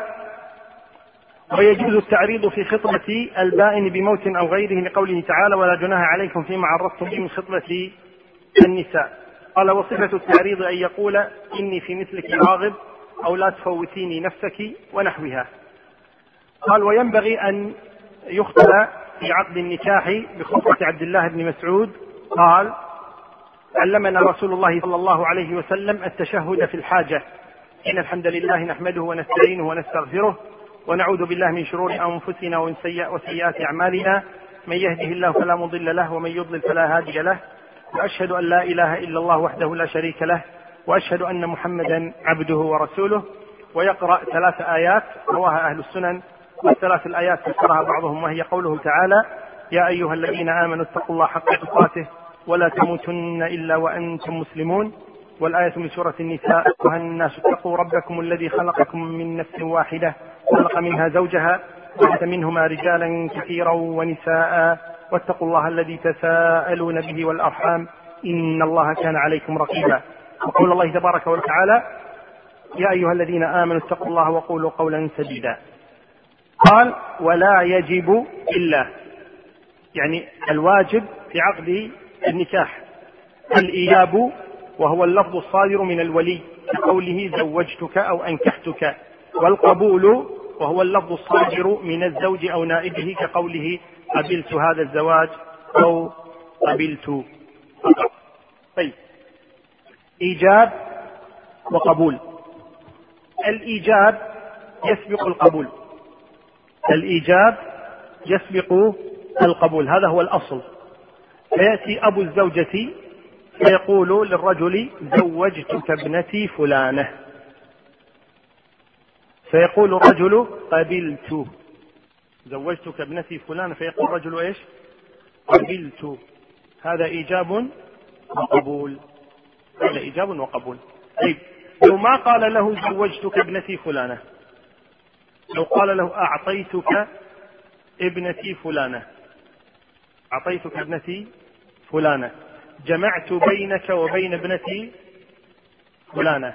ويجوز التعريض في خطبة البائن بموت أو غيره لقوله تعالى ولا جناح عليكم فيما عرضتم به من خطبة النساء قال وصفة التعريض أن يقول إني في مثلك راغب أو لا تفوتيني نفسك ونحوها قال وينبغي أن يخطب في عقد النكاح بخطبة عبد الله بن مسعود قال علمنا رسول الله صلى الله عليه وسلم التشهد في الحاجة. إن الحمد لله نحمده ونستعينه ونستغفره ونعوذ بالله من شرور أنفسنا ومن وسيئات أعمالنا. من يهده الله فلا مضل له ومن يضلل فلا هادي له. وأشهد أن لا إله إلا الله وحده لا شريك له. وأشهد أن محمدا عبده ورسوله. ويقرأ ثلاث آيات رواها أهل السنن. والثلاث الآيات فسرها بعضهم وهي قوله تعالى يا أيها الذين آمنوا اتقوا الله حق تقاته ولا تموتن إلا وأنتم مسلمون. والآية من سورة النساء أيها الناس اتقوا ربكم الذي خلقكم من نفس واحدة خلق منها زوجها وبث منهما رجالا كثيرا ونساء واتقوا الله الذي تساءلون به والأرحام. إن الله كان عليكم رقيبا. وقول الله تبارك وتعالى يا أيها الذين آمنوا اتقوا الله وقولوا قولا سديدا. قال ولا يجب إلا يعني الواجب في عقد النكاح. الإيجاب وهو اللفظ الصادر من الولي كقوله زوجتك أو أنكحتك. والقبول وهو اللفظ الصادر من الزوج أو نائبه كقوله قبلت هذا الزواج أو قبلت طيب. إيجاب وقبول. الإيجاب يسبق القبول. الإيجاب يسبق القبول. هذا هو الأصل. فيأتي أبو الزوجة فيقول للرجل زوجتك ابنتي فلانة. فيقول الرجل قبلت. زوجتك ابنتي فلانة. فيقول الرجل إيش؟ قبلت. هذا إيجاب وقبول. هذا إيجاب وقبول. طيب لو ما قال له زوجتك ابنتي فلانة لو قال له أعطيتك ابنتي فلانة أعطيتك ابنتي فلانة. جمعت بينك وبين ابنتي فلانة.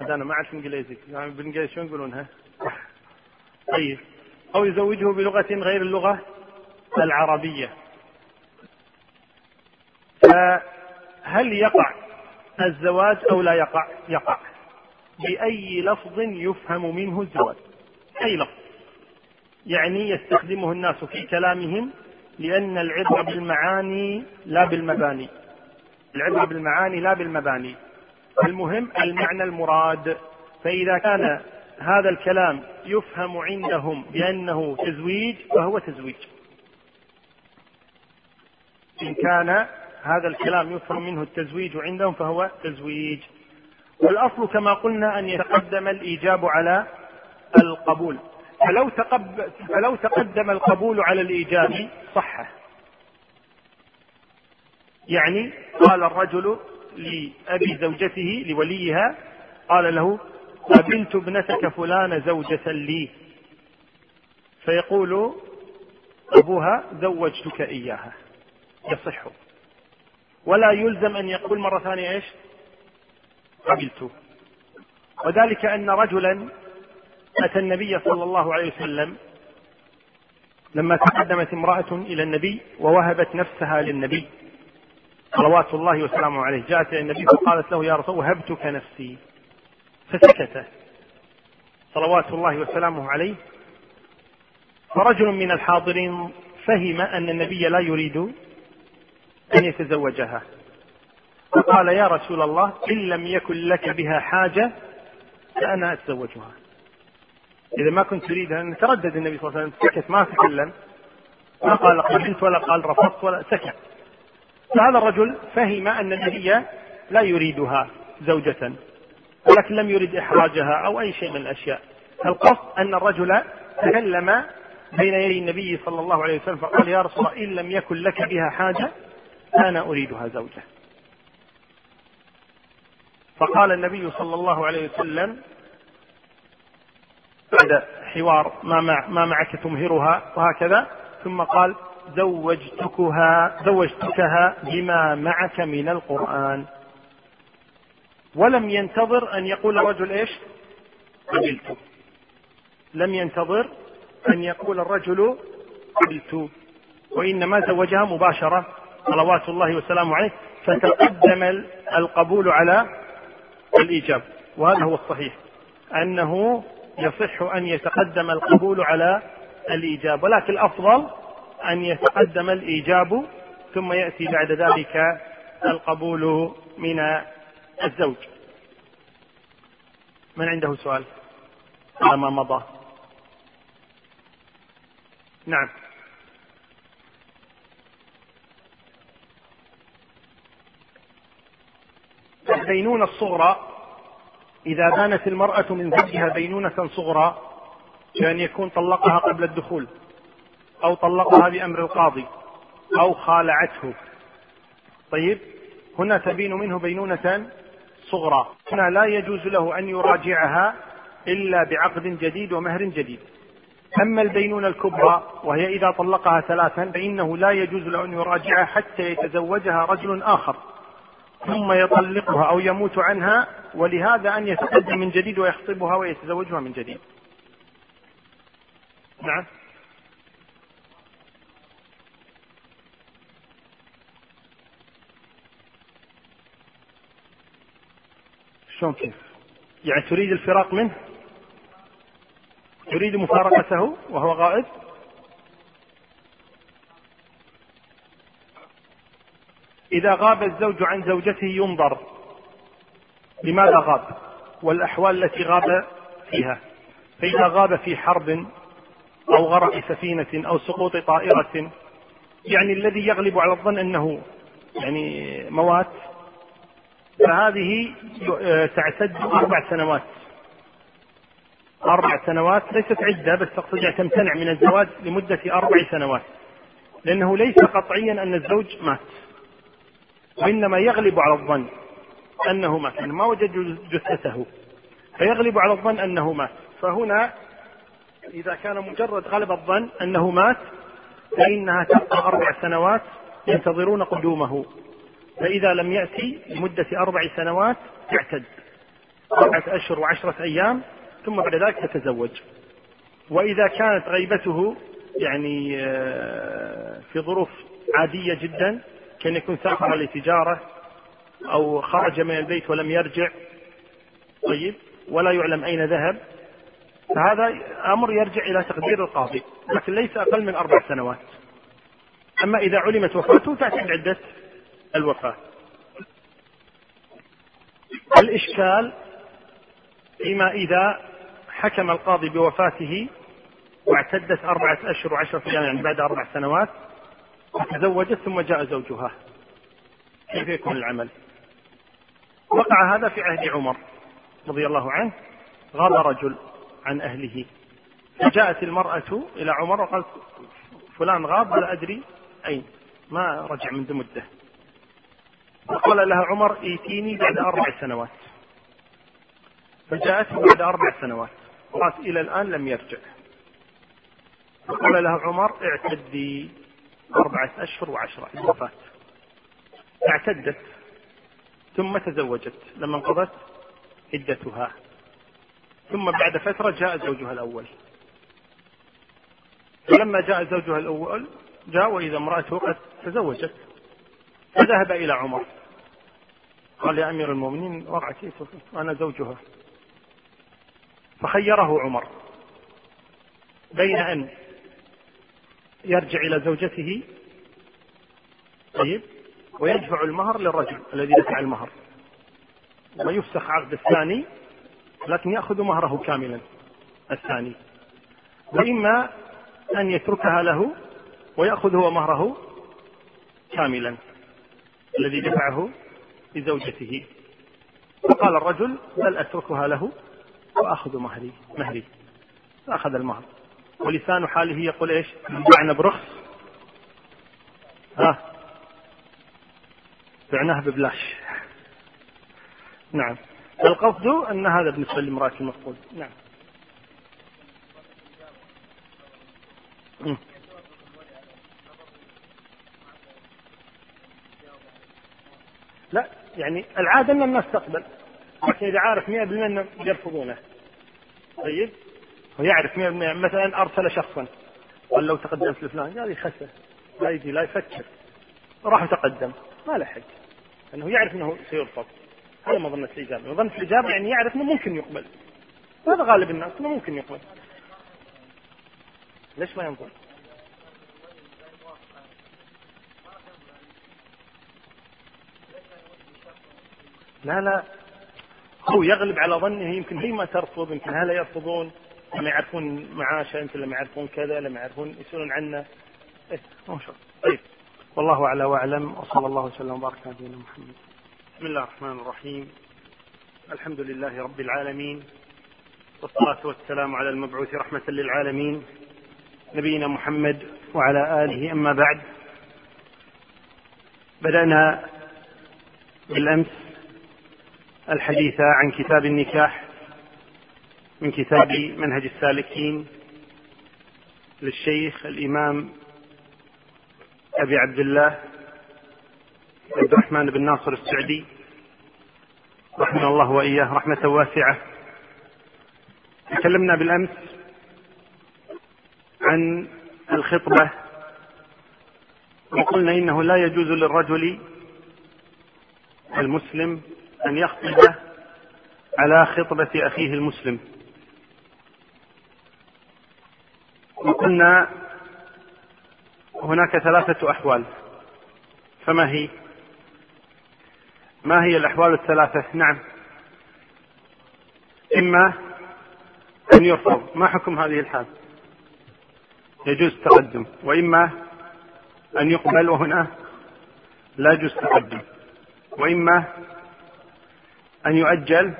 هذا أنا ما أعرف إنجليزي. يعني بالإنجليزي شو يقولونها طيب. أو يزوجه بلغة غير اللغة العربية. فهل يقع الزواج أو لا يقع؟ يقع. بأي لفظ يفهم منه الزواج؟ أي لفظ. يعني يستخدمه الناس في كلامهم لأن العبرة بالمعاني لا بالمباني. العبرة بالمعاني لا بالمباني. المهم المعنى المراد. فإذا كان هذا الكلام يفهم عندهم بأنه تزويج فهو تزويج. إن كان هذا الكلام يفهم منه التزويج عندهم فهو تزويج. والأصل كما قلنا أن يتقدم الإيجاب على القبول. فلو, تقب فلو تقدم القبول على الإيجاب صح. يعني قال الرجل لأبي زوجته لوليها قال له قبلت ابنتك فلان زوجة لي؟ فيقول أبوها زوجتك إياها. يصح. ولا يلزم أن يقول مرة ثانية إيش؟ قبلت. وذلك أن رجلا أتى النبي صلى الله عليه وسلم لما تقدمت امرأة إلى النبي ووهبت نفسها للنبي. صلوات الله وسلامه عليه. جاءت إلى النبي فقالت له يا رسول وهبتك نفسي. فسكت. صلوات الله وسلامه عليه. فرجل من الحاضرين فهم أن النبي لا يريد أن يتزوجها. فقال يا رسول الله إن لم يكن لك بها حاجة فأنا أتزوجها. إذا ما كنت تريدها أن تردد النبي صلى الله عليه وسلم سكت ما تكلم ما قال قبلت ولا قال رفضت ولا سكت. فهذا الرجل فهم أن النبي لا يريدها زوجة ولكن لم يرد إحراجها أو أي شيء من الأشياء. القصد أن الرجل تكلم بين يدي النبي صلى الله عليه وسلم فقال يا رسول الله إن لم يكن لك بها حاجة أنا أريدها زوجة. فقال النبي صلى الله عليه وسلم بعد حوار ما, مع ما معك تمهرها وهكذا. ثم قال زوجتكها زوجتكها بما معك من القرآن. ولم ينتظر أن يقول الرجل إيش؟ قبلت. لم ينتظر أن يقول الرجل قبلت. وإنما زوجها مباشرة. صلوات الله وسلامه عليه. فتقدم القبول على الإيجاب. وهذا هو الصحيح. أنه يصح أن يتقدم القبول على الإيجاب ولكن الأفضل أن يتقدم الإيجاب ثم يأتي بعد ذلك القبول من الزوج. من عنده سؤال؟ على ما مضى. نعم. البينونة الصغرى إذا بانت المرأة من زوجها بينونة صغرى كأن يكون طلقها قبل الدخول أو طلقها بأمر القاضي أو خالعته. طيب هنا تبين منه بينونة صغرى. هنا لا يجوز له أن يراجعها إلا بعقد جديد ومهر جديد. أما البينونة الكبرى وهي إذا طلقها ثلاثا فإنه لا يجوز له أن يراجعها حتى يتزوجها رجل آخر ثم يطلقها أو يموت عنها ولهذا أن يتقدم من جديد ويخطبها ويتزوجها من جديد. نعم. شلون كيف؟ يعني تريد الفراق منه؟ تريد مفارقته وهو غائب؟ إذا غاب الزوج عن زوجته ينظر. لماذا غاب؟ والأحوال التي غاب فيها. فإذا غاب في حرب أو غرق سفينة أو سقوط طائرة يعني الذي يغلب على الظن أنه يعني موات فهذه تعتد أربع سنوات. أربع سنوات ليست عدة بس تقصد تمتنع من الزواج لمدة أربع سنوات. لأنه ليس قطعيا أن الزوج مات وإنما يغلب على الظن. أنه مات يعني ما وجد جثته. فيغلب على الظن أنه مات. فهنا إذا كان مجرد غلب الظن أنه مات فإنها تبقى أربع سنوات ينتظرون قدومه. فإذا لم يأتي لمدة أربع سنوات تعتد أربعة أشهر وعشرة أيام ثم بعد ذلك تتزوج وإذا كانت غيبته يعني آه، في ظروف عادية جدا كان يكون سافر لتجارة أو خرج من البيت ولم يرجع. طيب. ولا يعلم أين ذهب. فهذا أمر يرجع إلى تقدير القاضي. لكن ليس أقل من أربع سنوات. أما إذا علمت وفاته تأتي عدة الوفاة. الإشكال فيما إذا حكم القاضي بوفاته واعتدت أربعة أشهر وعشرة أيام يعني بعد أربع سنوات وتزوجت ثم جاء زوجها. كيف يكون العمل؟ وقع هذا في عهد عمر رضي الله عنه. غاب رجل عن أهله. فجاءت المرأة إلى عمر وقالت فلان غاب ولا أدري أين. ما رجع منذ مدة فقال لها عمر ائتيني بعد أربع سنوات. فجاءته بعد أربع سنوات. قالت إلى الآن لم يرجع. فقال لها عمر اعتدي أربعة أشهر وعشرة. الوفاة اعتدت. ثم تزوجت. لما انقضت عدتها. ثم بعد فترة جاء زوجها الأول. فلما جاء زوجها الأول جاء وإذا امرأته قد تزوجت. فذهب إلى عمر. قال يا أمير المؤمنين وقعت أنا زوجها. فخيره عمر. بين أن يرجع إلى زوجته. طيب. ويدفع المهر للرجل الذي دفع المهر. ويفسخ عقد الثاني لكن يأخذ مهره كاملا الثاني. وإما أن يتركها له ويأخذ هو مهره كاملا الذي دفعه لزوجته. فقال الرجل بل أتركها له وأخذ مهري مهري. فأخذ المهر. ولسان حاله يقول إيش؟ بعنا برخص. ها؟ بعناه ببلاش. نعم. القصد أن هذا بالنسبة لامرأة المفقود. نعم. لا يعني العادة أن الناس تقبل لكن إذا عارف 100% أنهم يرفضونه. طيب؟ ويعرف 100% مثلا أرسل شخصا. قال لو تقدمت لفلان قال يخسر. لا يجي لا يفكر. راح يتقدم ما له حج أنه يعرف أنه سيرفض هذا مظنة الإجابة. مظنة الإجابة يعني يعرف أنه ممكن يقبل. هذا غالب الناس أنه ممكن يقبل. ليش ما ينظر؟ لا لا. هو يغلب على ظنه يمكن هي ما ترفض يمكن هلا يرفضون. لما يعرفون معاشه يمكن لما يعرفون كذا لما يعرفون يسألون عنه. ما شاء طيب. والله اعلى وأعلم وصلى الله وسلم وبارك على نبينا محمد. بسم الله الرحمن الرحيم. الحمد لله رب العالمين والصلاة والسلام على المبعوث رحمة للعالمين نبينا محمد وعلى آله. أما بعد بدأنا بالأمس الحديث عن كتاب النكاح من كتاب منهج السالكين للشيخ الإمام أبي عبد الله عبد الرحمن بن ناصر السعدي رحمه الله وإياه رحمة واسعة. تكلمنا بالأمس عن الخطبة وقلنا إنه لا يجوز للرجل المسلم أن يخطب على خطبة أخيه المسلم. وقلنا هناك ثلاثة أحوال. فما هي؟ ما هي الأحوال الثلاثة؟ نعم. إما أن يرفض. ما حكم هذه الحال؟ يجوز التقدم. وإما أن يقبل وهنا لا يجوز التقدم. وإما أن يؤجل.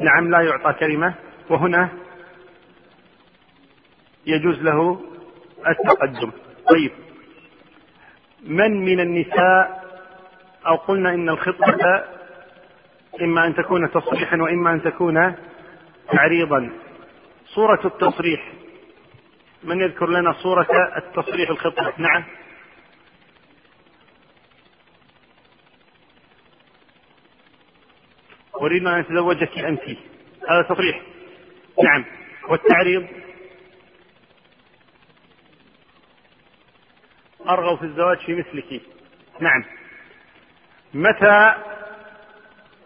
نعم لا يعطى كلمة. وهنا يجوز له التقدم. طيب. من من النساء أو قلنا إن الخطبة إما أن تكون تصريحا وإما أن تكون تعريضا. صورة التصريح. من يذكر لنا صورة التصريح الخطبة؟ نعم. أريد أن أتزوجك أنت. هذا تصريح. نعم. والتعريض؟ أرغب في الزواج في مثلك. نعم. متى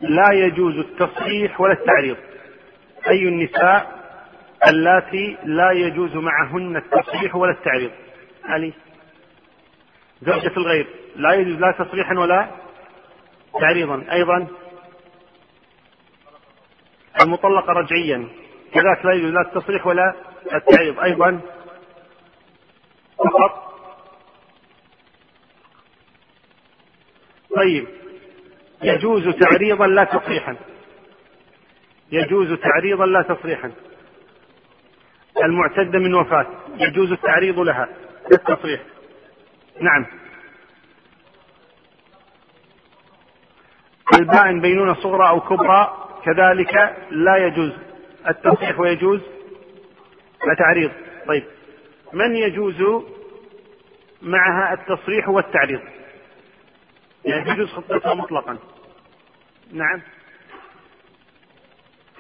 لا يجوز التصريح ولا التعريض؟ أي النساء اللاتي لا يجوز معهن التصريح ولا التعريض؟ علي. زوجة الغير. لا يجوز لا تصريحا ولا تعريضا. أيضا. المطلقة رجعيا. كذلك لا يجوز لا التصريح ولا التعريض. أيضا فقط طيب. يجوز تعريضا لا تصريحا. يجوز تعريضا لا تصريحا. المعتدة من وفاة. يجوز التعريض لها. للتصريح. نعم. البائن بينونة صغرى أو كبرى كذلك لا يجوز. التصريح ويجوز. التعريض طيب. من يجوز معها التصريح والتعريض؟ يعني يجوز خطبتها مطلقا. نعم.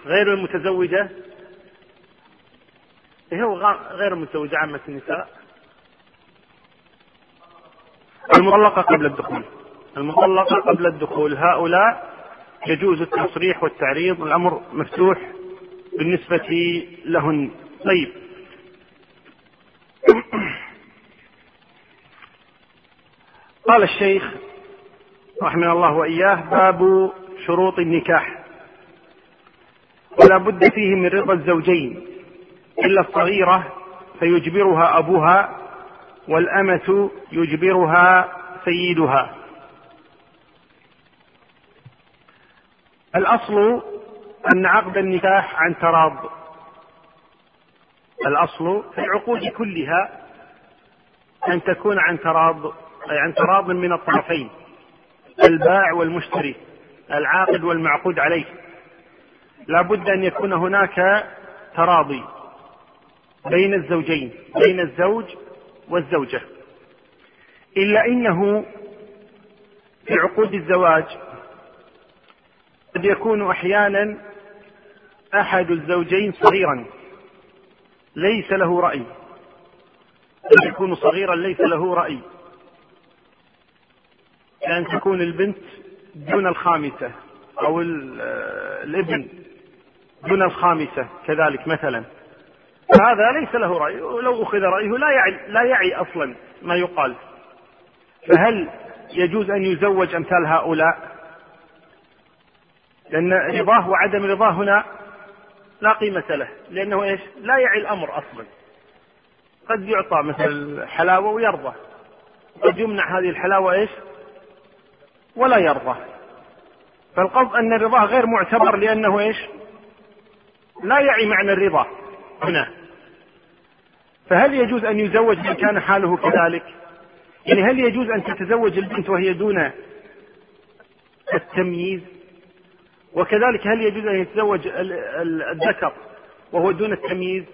غير المتزوجة؟ إيه هو غير المتزوجة عامة النساء؟ المطلقة قبل الدخول. المطلقة قبل الدخول. هؤلاء يجوز التصريح والتعريض. الأمر مفتوح بالنسبة لهن. طيب. قال الشيخ رحمنا الله وإياه باب شروط النكاح. ولا بد فيه من رضا الزوجين. إلا الصغيرة فيجبرها أبوها والأمة يجبرها سيدها. الأصل أن عقد النكاح عن تراض. الأصل في العقود كلها أن تكون عن تراض أي عن تراض من الطرفين. البائع والمشتري العاقد والمعقود عليه. لا بد أن يكون هناك تراضي بين الزوجين بين الزوج والزوجة. إلا إنه في عقود الزواج قد يكون أحيانا أحد الزوجين صغيرا ليس له رأي. قد يكون صغيرا ليس له رأي. كأن تكون البنت دون الخامسة أو الابن دون الخامسة كذلك مثلا. فهذا ليس له رأي ولو أخذ رأيه لا يعي, لا يعي أصلا ما يقال. فهل يجوز أن يزوج أمثال هؤلاء؟ لأن رضاه وعدم رضاه هنا لا قيمة له لأنه إيش؟ لا يعي الأمر أصلا. قد يعطى مثل حلاوة ويرضى. قد يمنع هذه الحلاوة إيش؟ ولا يرضى. فالقصد أن الرضا غير معتبر لأنه إيش؟ لا يعي معنى الرضا. هنا. فهل يجوز أن يزوج من كان حاله كذلك؟ يعني هل يجوز أن تتزوج البنت وهي دون التمييز؟ وكذلك هل يجوز أن يتزوج الذكر وهو دون التمييز؟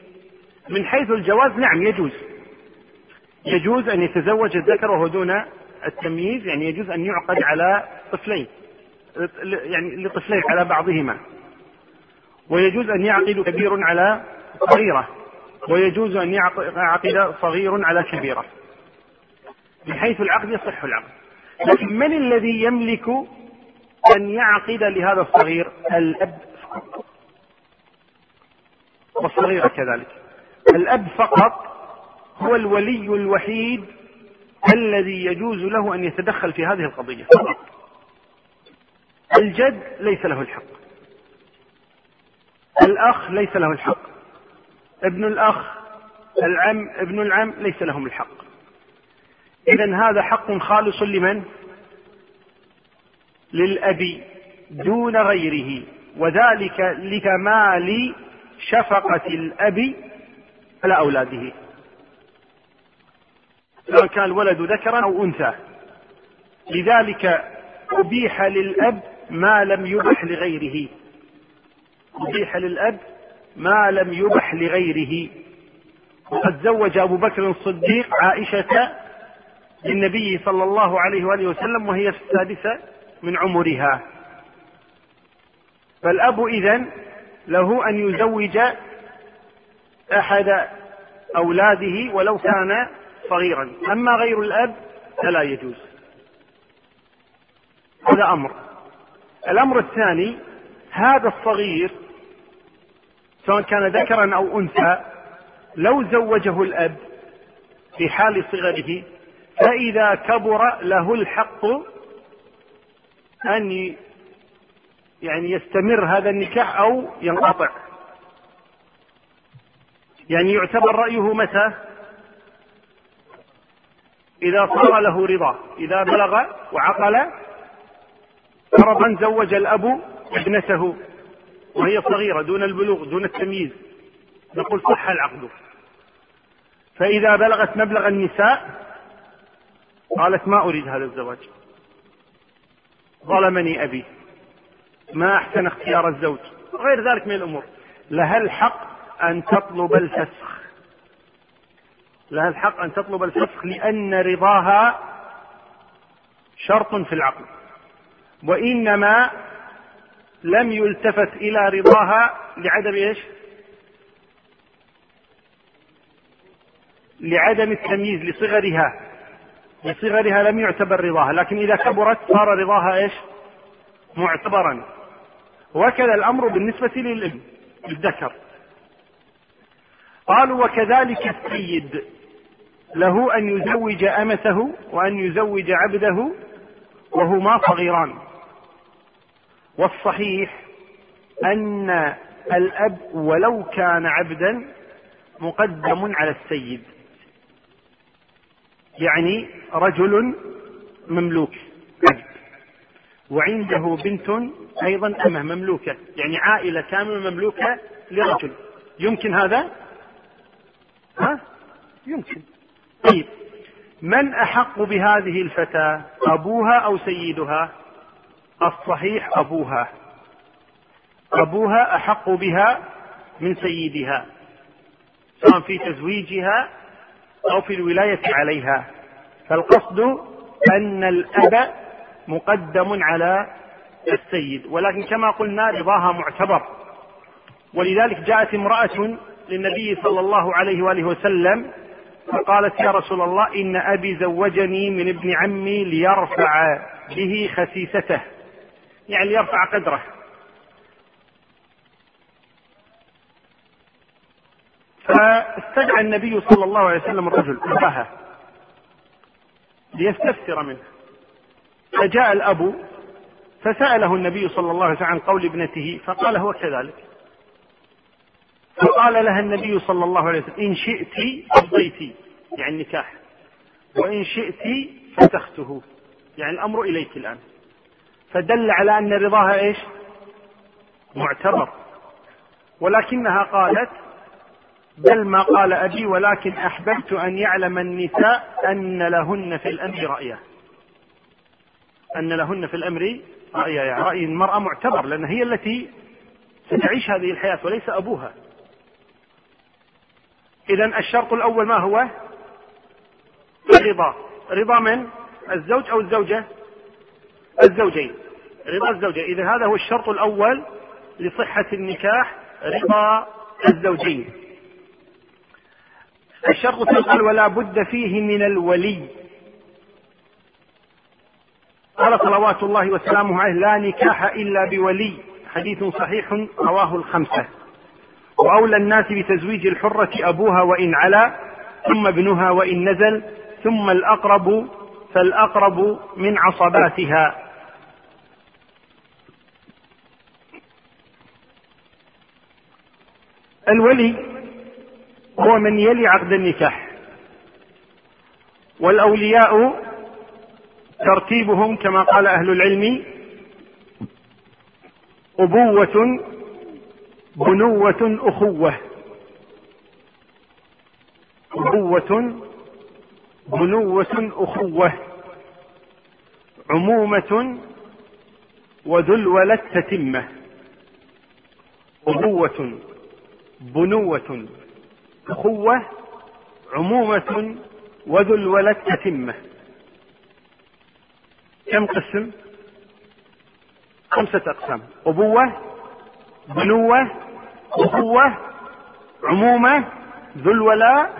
من حيث الجواز نعم يجوز. يجوز أن يتزوج الذكر وهو دون التمييز يعني يجوز أن يعقد على طفلين يعني لطفلين على بعضهما. ويجوز أن يعقد كبير على صغيرة ويجوز أن يعقد صغير على كبيرة. من حيث العقد يصح العقد. لكن من الذي يملك أن يعقد لهذا الصغير؟ الأب فقط. والصغيرة كذلك. الأب فقط هو الولي الوحيد الذي يجوز له أن يتدخل في هذه القضية؟ الجد ليس له الحق. الأخ ليس له الحق. ابن الأخ العم ابن العم ليس لهم الحق. إذا هذا حق خالص لمن؟ للأب دون غيره. وذلك لكمال شفقة الأب على أولاده. سواء كان الولد ذكرا أو أنثى. لذلك أبيح للأب ما لم يبح لغيره. أبيح للأب ما لم يبح لغيره. وقد زوج أبو بكر الصديق عائشة للنبي صلى الله عليه وآله وسلم وهي في السادسة من عمرها. فالأب إذن له أن يزوج أحد أولاده ولو كان صغيرا. أما غير الأب فلا يجوز. هذا أمر. الأمر الثاني هذا الصغير سواء كان ذكرا أو أنثى لو زوجه الأب في حال صغره فإذا كبر له الحق أن يعني يستمر هذا النكاح أو ينقطع. يعني يعتبر رأيه متى إذا صار له رضا إذا بلغ وعقل فرضا زوج الأب ابنته وهي صغيرة دون البلوغ دون التمييز. نقول صح العقد. فإذا بلغت مبلغ النساء قالت ما أريد هذا الزواج. ظلمني أبي. ما أحسن اختيار الزوج. وغير ذلك من الأمور. لها الحق أن تطلب الفسخ. لها الحق أن تطلب الفسخ لأن رضاها شرط في العقد وإنما لم يلتفت إلى رضاها لعدم إيش؟ لعدم التمييز لصغرها لصغرها لم يعتبر رضاها لكن إذا كبرت صار رضاها إيش؟ معتبرا. وكذا الأمر بالنسبة للإبن قالوا وكذلك السيد. له أن يزوج أمته وأن يزوج عبده وهما صغيران. والصحيح أن الأب ولو كان عبدا مقدم على السيد. يعني رجل مملوك عبد وعنده بنت أيضا أمة مملوكة يعني عائلة كاملة مملوكة لرجل. يمكن هذا؟ ها؟ يمكن. طيب من أحق بهذه الفتاة أبوها أو سيدها؟ الصحيح أبوها. أبوها أحق بها من سيدها سواء في تزويجها أو في الولاية عليها. فالقصد أن الأب مقدم على السيد ولكن كما قلنا رضاها معتبر. ولذلك جاءت امرأة للنبي صلى الله عليه وآله وسلم فقالت يا رسول الله إن أبي زوجني من ابن عمي ليرفع به خسيسته. يعني ليرفع قدره. فاستدعى النبي صلى الله عليه وسلم الرجل أباها ليستفسر منه. فجاء الأب فسأله النبي صلى الله عليه وسلم عن قول ابنته فقال هو كذلك. فقال لها النبي صلى الله عليه وسلم إن شئت قضيت يعني النكاح وإن شئت فسخته يعني الأمر إليك الآن. فدل على أن رضاها إيش؟ معتبر. ولكنها قالت بل ما قال أبي ولكن أحببت أن يعلم النساء أن لهن في الأمر رأيا. أن لهن في الأمر رأيا يعني رأي المرأة معتبر لأن هي التي ستعيش هذه الحياة وليس أبوها. إذا الشرط الأول ما هو؟ الرضا رضا من؟ الزوج أو الزوجة؟ الزوجين. رضا الزوجة. إذا هذا هو الشرط الأول لصحة النكاح رضا الزوجين. الشرط الثاني ولا بد فيه من الولي. قال صلوات الله وسلامه عليه لا نكاح إلا بولي. حديث صحيح رواه الخمسة. وأولى الناس بتزويج الحرة أبوها وإن علا ثم ابنها وإن نزل ثم الأقرب فالأقرب من عصباتها. الولي هو من يلي عقد النكاح. والأولياء ترتيبهم كما قال أهل العلم أبوة بنوة أخوة. أبوة بنوة أخوة. عمومة وذلولة تتمة أبوة بنوة أخوة. عمومة وذلولة تتمة كم قسم؟ خمسة أقسام. أبوة بنوة أخوة عمومة ذو الولاء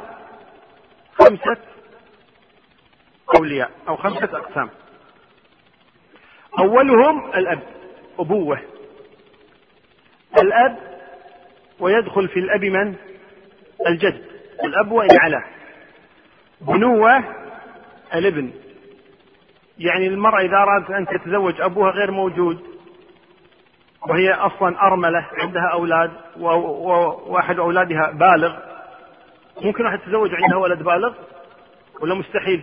خمسة أولياء أو خمسة أقسام. أولهم الأب أبوة. الأب ويدخل في الأب من؟ الجد. الأب وإن علا. بنوة الابن. يعني المرأة إذا أرادت أن تتزوج أبوها غير موجود. وهي أصلا أرملة عندها أولاد وواحد أولادها بالغ. ممكن واحد تتزوج عندها ولد بالغ؟ ولا مستحيل؟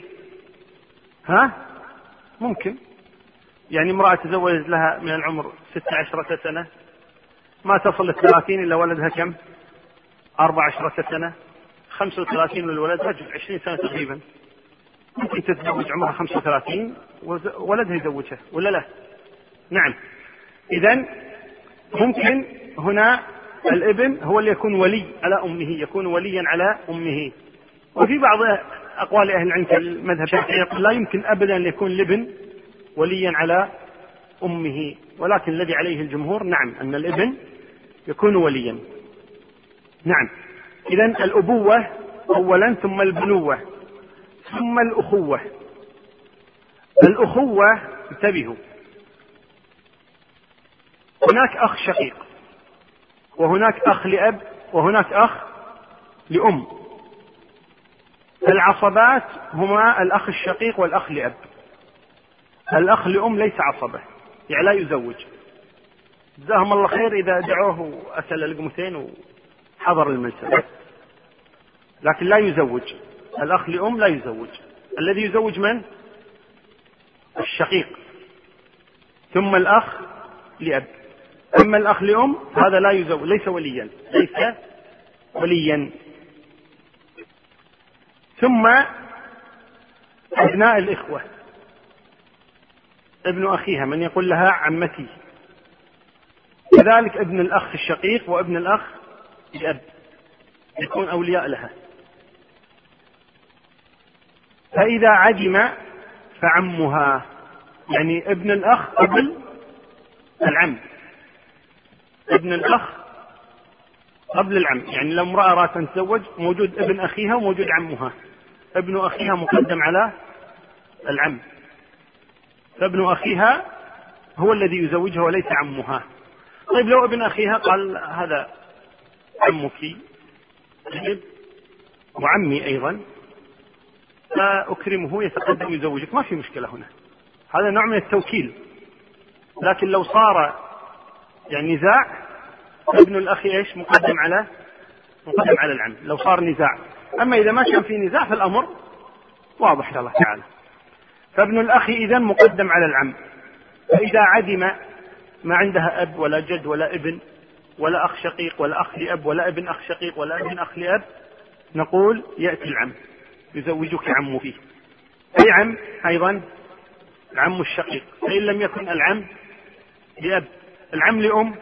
ها؟ ممكن. يعني امرأة تزوجت لها من العمر ستة عشرة سنة. ما تصل الثلاثين إلا ولدها كم؟ أربع عشرة سنة. خمسة وثلاثين للولد رجل عشرين سنة تقريبا. ممكن تتزوج عمرها خمسة وثلاثين ولدها يزوجها ولا لا؟ نعم. إذا ممكن هنا الابن هو اللي يكون ولي على أمه يكون وليا على أمه. وفي بعض أقوال أهل العلم كالمذهب الشافعي يقول لا يمكن أبدا أن يكون الابن وليا على أمه. ولكن الذي عليه الجمهور نعم أن الابن يكون وليا. نعم. إذا الأبوة أولا ثم البنوة ثم الأخوة. الأخوة انتبهوا. هناك أخ شقيق وهناك أخ لأب وهناك أخ لأم. العصبات هما الأخ الشقيق والأخ لأب. الأخ لأم ليس عصبة يعني لا يزوج. جزاهم الله خير إذا دعوه وأسأل القمتين وحضر المنسى لكن لا يزوج. الأخ لأم لا يزوج. الذي يزوج من؟ الشقيق. ثم الأخ لأب. أما الأخ لأم هذا لا يزوج ليس وليا ليس وليا. ثم أبناء الإخوة. ابن أخيها من يقول لها عمتي. كذلك ابن الأخ الشقيق وابن الأخ لأب يكون أولياء لها. فإذا عدم فعمها. يعني ابن الأخ قبل العم. ابن الأخ قبل العم. يعني لو امرأة أرادت أن تتزوج موجود ابن أخيها وموجود عمها. ابن أخيها مقدم على العم. فابن أخيها هو الذي يزوجها وليس عمها. طيب لو ابن أخيها قال هذا عمك. طيب. وعمي أيضا. فأكرمه يتقدم يزوجك. ما في مشكلة هنا. هذا نوع من التوكيل. لكن لو صار يعني نزاع. ابن الأخ إيش مقدم على؟ مقدم على العم لو صار نزاع. أما إذا ما كان في نزاع فالأمر واضح إن الله تعالى. فابن الأخ إذا مقدم على العم فإذا عدم ما عندها أب ولا جد ولا ابن ولا أخ شقيق ولا أخ لأب ولا ابن أخ شقيق ولا ابن أخ لأب نقول يأتي العم. يزوجك عمه فيه. أي عم؟ أيضا العم الشقيق. فإن لم يكن العم لأب. العم لأم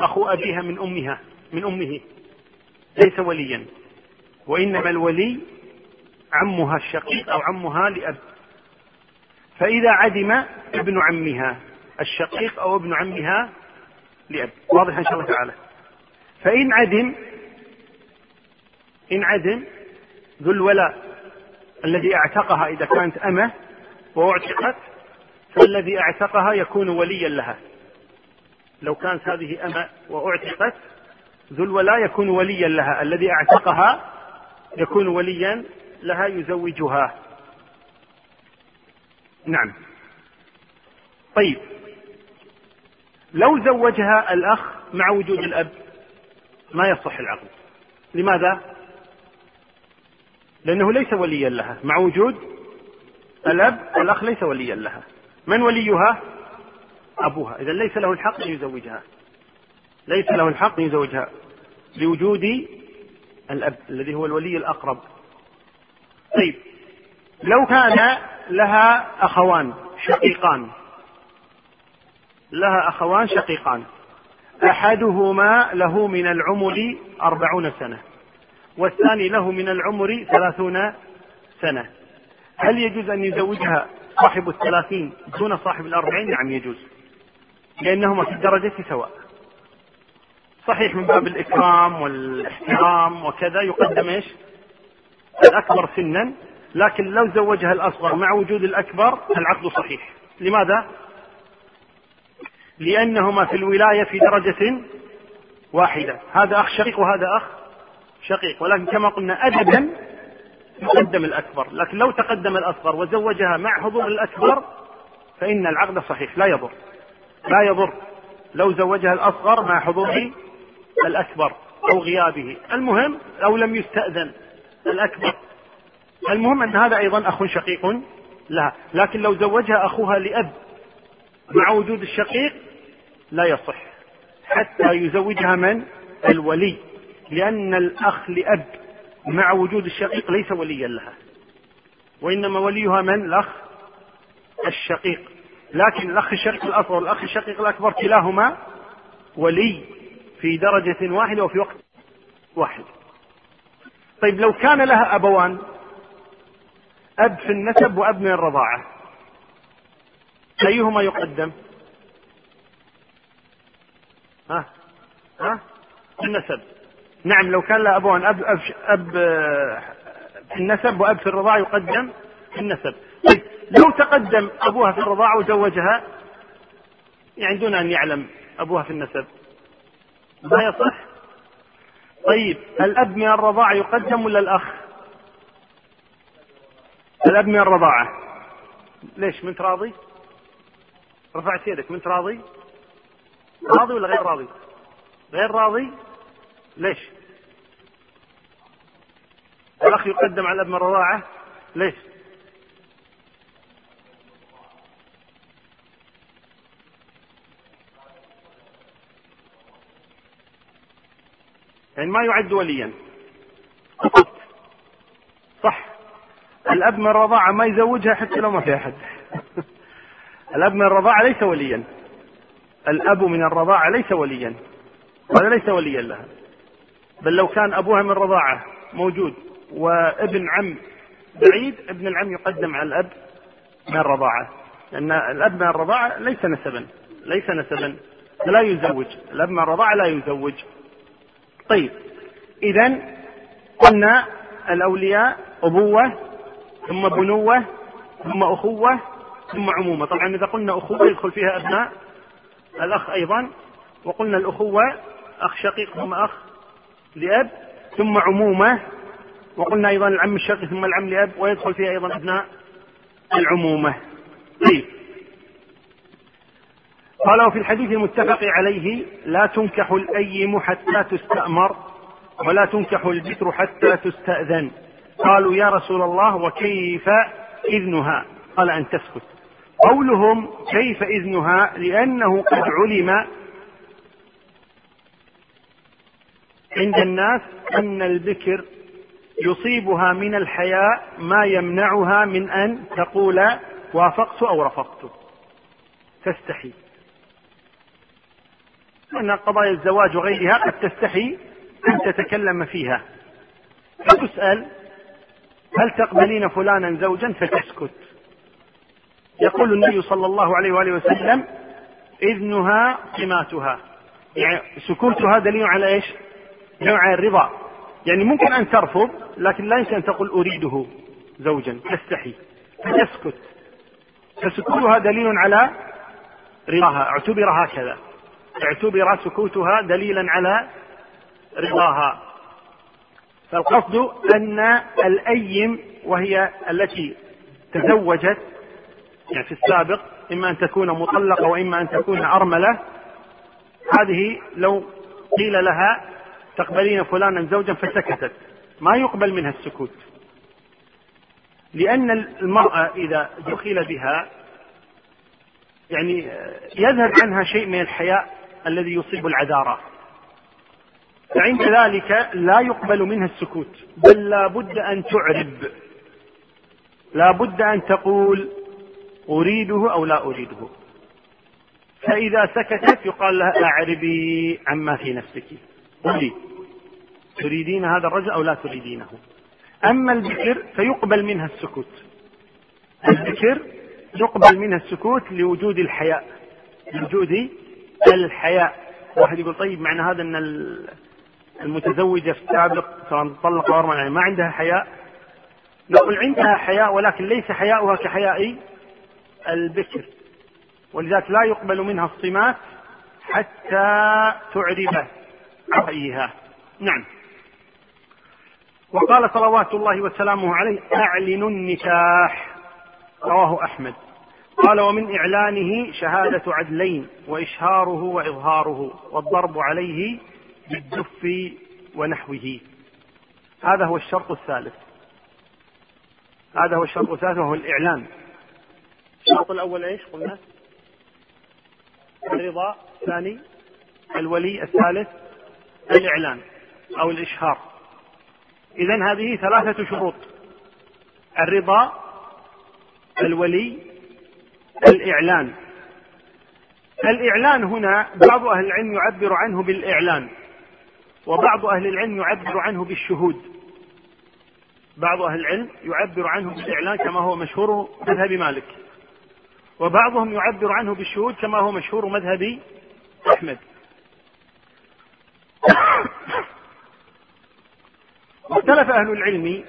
أخو أبيها من أمها من أمه. ليس وليا. وإنما الولي عمها الشقيق أو عمها لأب. فإذا عدم ابن عمها الشقيق أو ابن عمها لأب. واضح إن شاء الله تعالى. فإن عدم إن عدم ذو الولاء الذي أعتقها إذا كانت أمة وأعتقت فالذي أعتقها يكون وليا لها. لو كانت هذه أمة وأعتقت ذو الولاء يكون وليا لها. الذي أعتقها يكون وليا لها يزوجها. نعم. طيب. لو زوجها الأخ مع وجود الأب ما يصح العقد لماذا؟ لأنه ليس وليا لها. مع وجود الأب الأخ ليس وليا لها. من وليها؟ أبوها. إذا ليس له الحق أن يزوجها. ليس له الحق أن يزوجها. لوجود الأب الذي هو الولي الأقرب. طيب. لو كان لها أخوان شقيقان. لها أخوان شقيقان. أحدهما له من العمر أربعون سنة. والثاني له من العمر ثلاثون سنة. هل يجوز أن يزوجها صاحب الثلاثين دون صاحب الأربعين؟ نعم يجوز. لأنهما في الدرجة سواء. صحيح من باب الإكرام والاحترام وكذا يقدم إيش؟ الأكبر سنا لكن لو زوجها الأصغر مع وجود الأكبر العقد صحيح. لماذا؟ لأنهما في الولاية في درجة واحدة. هذا أخ شقيق وهذا أخ شقيق. ولكن كما قلنا أدبا يقدم الأكبر. لكن لو تقدم الأصغر وزوجها مع حضور الأكبر فإن العقد صحيح. لا يضر. لا يضر. لو زوجها الأصغر مع حضور الأكبر أو غيابه. المهم أو لم يستأذن الأكبر. المهم أن هذا أيضا أخ شقيق لها. لكن لو زوجها أخوها لأب مع وجود الشقيق لا يصح. حتى يزوجها من؟ الولي. لأن الأخ لأب مع وجود الشقيق ليس وليا لها. وإنما وليها من؟ الأخ الشقيق. لكن الأخ الشقيق الأصغر والأخ الشقيق الأكبر كلاهما ولي في درجة واحدة وفي وقت واحد. طيب لو كان لها أبوان أب في النسب وأب من الرضاعة أيهما يقدم؟ ها؟ ها؟ النسب. نعم لو كان له أبوان أب, أب, أب في النسب وأب في الرضاعة يقدم في النسب. لو تقدم أبوها في الرضاعة وزوجها يعني دون أن يعلم أبوها في النسب. ما يصح؟ طيب الأب من الرضاعة يقدم ولا الأخ؟ الأب من الرضاعة. ليش من راضي رفعت يدك من راضي راضي ولا غير راضي؟ غير راضي؟ ليش؟ الأخ يقدم على ابن الرضاعة؟ ليش؟ يعني ما يعد وليا. صح. الأب من الرضاعة ما يزوجها حتى لو ما في أحد. الأب من الرضاعة ليس وليا. الأب من الرضاعة ليس وليا. هذا ليس وليا لها. بل لو كان أبوها من الرضاعة موجود وابن عم بعيد ابن العم يقدم على الأب من الرضاعة لأن الأب من الرضاعة ليس نسبا. ليس نسبا. لا يزوج. الأب من الرضاعة لا يزوج. طيب إذا قلنا الأولياء أبوة ثم بنوة ثم أخوة ثم عمومة. طبعا إذا قلنا أخوة يدخل فيها أبناء الأخ أيضا وقلنا الأخوة أخ شقيق ثم أخ لأب ثم عمومة وقلنا أيضا العم الشقيق ثم العم لأب ويدخل فيها أيضا أبناء العمومة. طيب قال وفي الحديث المتفق عليه لا تنكح الأيم حتى تستأمر ولا تنكح البكر حتى تستأذن. قالوا يا رسول الله وكيف إذنها؟ قال أن تسكت. قولهم كيف إذنها؟ لأنه قد علم عند الناس أن البكر يصيبها من الحياء ما يمنعها من أن تقول وافقت أو رفضت تستحي لأن قضايا الزواج وغيرها قد تستحي أن تتكلم فيها. فتسأل هل تقبلين فلانا زوجا؟ فتسكت. يقول النبي صلى الله عليه وآله وسلم إذنها قماتها. يعني سكوتها دليل على إيش؟ دليل على الرضا. يعني ممكن أن ترفض لكن لا يمكن أن تقول أريده زوجا. تستحي. فتسكت. فسكوتها دليل على رضاها اعتبر هكذا. اعتبر سكوتها دليلا على رضاها. فالقصد أن الأيم وهي التي تزوجت يعني في السابق إما أن تكون مطلقة وإما أن تكون أرملة هذه لو قيل لها تقبلين فلانا زوجا فسكتت. ما يقبل منها السكوت. لأن المرأة إذا دخل بها يعني يذهب عنها شيء من الحياء الذي يصيب العذارة فعند ذلك لا يقبل منها السكوت بل لا بد أن تعرب. لا بد أن تقول أريده أو لا أريده. فإذا سكتت يقال لها أعربي عما في نفسك. قولي تريدين هذا الرجل أو لا تريدينه؟ أما البكر فيقبل منها السكوت. البكر يقبل منها السكوت لوجود الحياء لوجود الحياء. واحد يقول طيب معنى هذا أن المتزوجة في السابق سواء طلق أو يعني ما عندها حياء؟ نقول عندها حياء ولكن ليس حياؤها كحياء البكر. ولذلك لا يقبل منها الصمات حتى تعرب رأيها. نعم. وقال صلوات الله وسلامه عليه أعلنوا النكاح. رواه أحمد. قال ومن إعلانه شهادة عدلين وإشهاره وإظهاره والضرب عليه بالدف ونحوه. هذا هو الشرط الثالث. هذا هو الشرط الثالث وهو الإعلان. الشرط الأول إيش قلنا؟ الرضا الثاني الولي الثالث الإعلان أو الإشهار. إذا هذه ثلاثة شروط. الرضا الولي الإعلان. الإعلان هنا بعض أهل العلم يعبر عنه بالإعلان وبعض أهل العلم يعبر عنه بالشهود. بعض أهل العلم يعبر عنه بالإعلان كما هو مشهور مذهب مالك وبعضهم يعبر عنه بالشهود كما هو مشهور مذهب أحمد. واختلف أهل العلم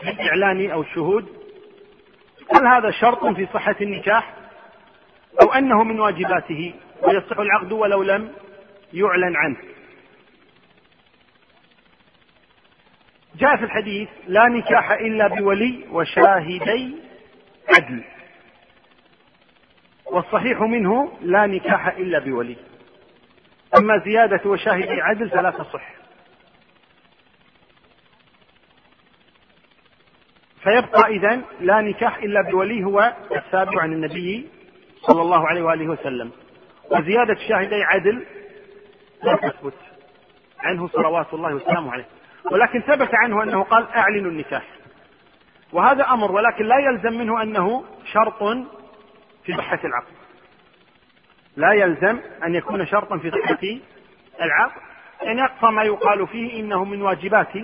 في الإعلان أو الشهود هل هذا شرط في صحة النكاح أو أنه من واجباته ويصح العقد ولو لم يعلن عنه. جاء في الحديث لا نكاح إلا بولي وشاهدي عدل. والصحيح منه لا نكاح إلا بولي. أما زيادة وشاهدي عدل فلا تصح. فيبقى إذن لا نكاح إلا بولي هو الثابت عن النبي صلى الله عليه وآله وسلم. وزيادة شاهدي عدل لا تثبت عنه صلوات الله وسلامه عليه. ولكن ثبت عنه أنه قال أعلنوا النكاح. وهذا أمر ولكن لا يلزم منه أنه شرط في صحة العقد. لا يلزم أن يكون شرطا في صحة العقد. يعني أقصى ما يقال فيه إنه من واجبات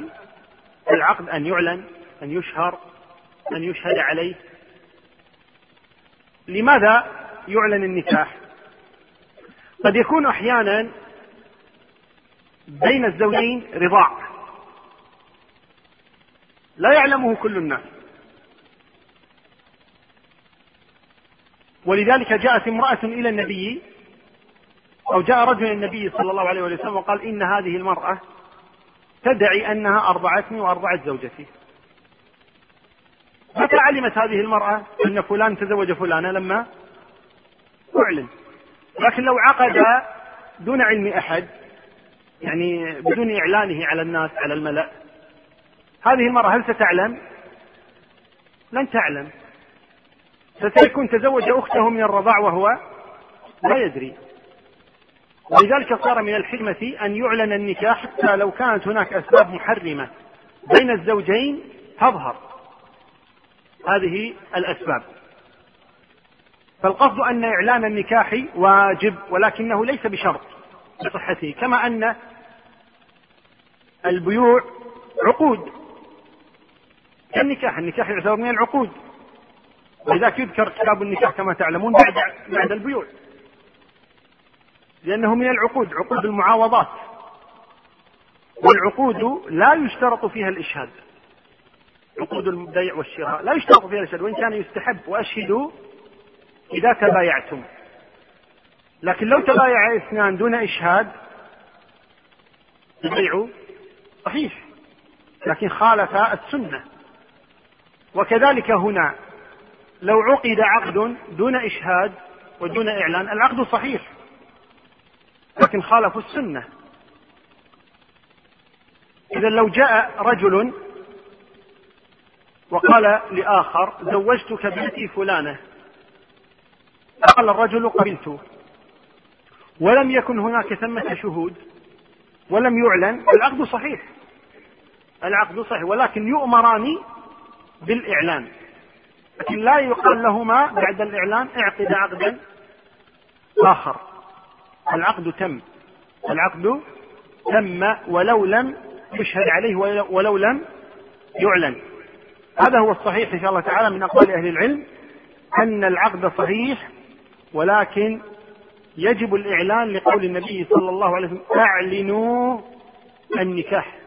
العقد أن يعلن أن يشهر أن يشهد عليه لماذا يعلن النكاح؟ قد يكون أحيانا بين الزوجين رضاع. لا يعلمه كل الناس. ولذلك جاءت امرأة إلى النبي أو جاء رجل إلى النبي صلى الله عليه وسلم وقال إن هذه المرأة تدعي أنها أرضعتني وأرضعت زوجتي علمت هذه المرأة أن فلان تزوج فلانة لما أعلن. لكن لو عقد دون علم أحد يعني بدون إعلانه على الناس على الملأ هذه المرأة هل ستعلم؟ لن تعلم. فسيكون تزوج أخته من الرضاع وهو لا يدري. ولذلك صار من الحكمة أن يعلن النكاح حتى لو كانت هناك أسباب محرمة بين الزوجين تظهر. هذه الأسباب. فالقصد أن إعلان النكاح واجب ولكنه ليس بشرط لصحته كما أن البيوع عقود. كالنكاح النكاح يعتبر من العقود. ولذلك يذكر كتاب النكاح كما تعلمون بعد بعد البيوع. لأنه من العقود عقود المعاوضات. والعقود لا يشترط فيها الإشهاد. عقود البيع والشراء. لا يشترط فيها الإشهاد وإن كان يستحب وأشهدوا إذا تبايعتم. لكن لو تبايع اثنان دون إشهاد البيع صحيح. لكن خالف السنة. وكذلك هنا لو عقد عقد دون إشهاد ودون إعلان العقد صحيح. لكن خالفوا السنة. إذا لو جاء رجل وقال لآخر زوجتك بنتي فلانة. قال الرجل قبلت. ولم يكن هناك ثمة شهود ولم يعلن. العقد صحيح العقد صحيح ولكن يؤمران بالإعلان. لكن لا يقال لهما بعد الإعلان اعقد عقدا. آخر العقد تم. العقد تم ولو لم يشهد عليه ولو لم يعلن. هذا هو الصحيح إن شاء الله تعالى من أقوال أهل العلم أن العقد صحيح ولكن يجب الإعلان لقول النبي صلى الله عليه وسلم أعلنوا النكاح.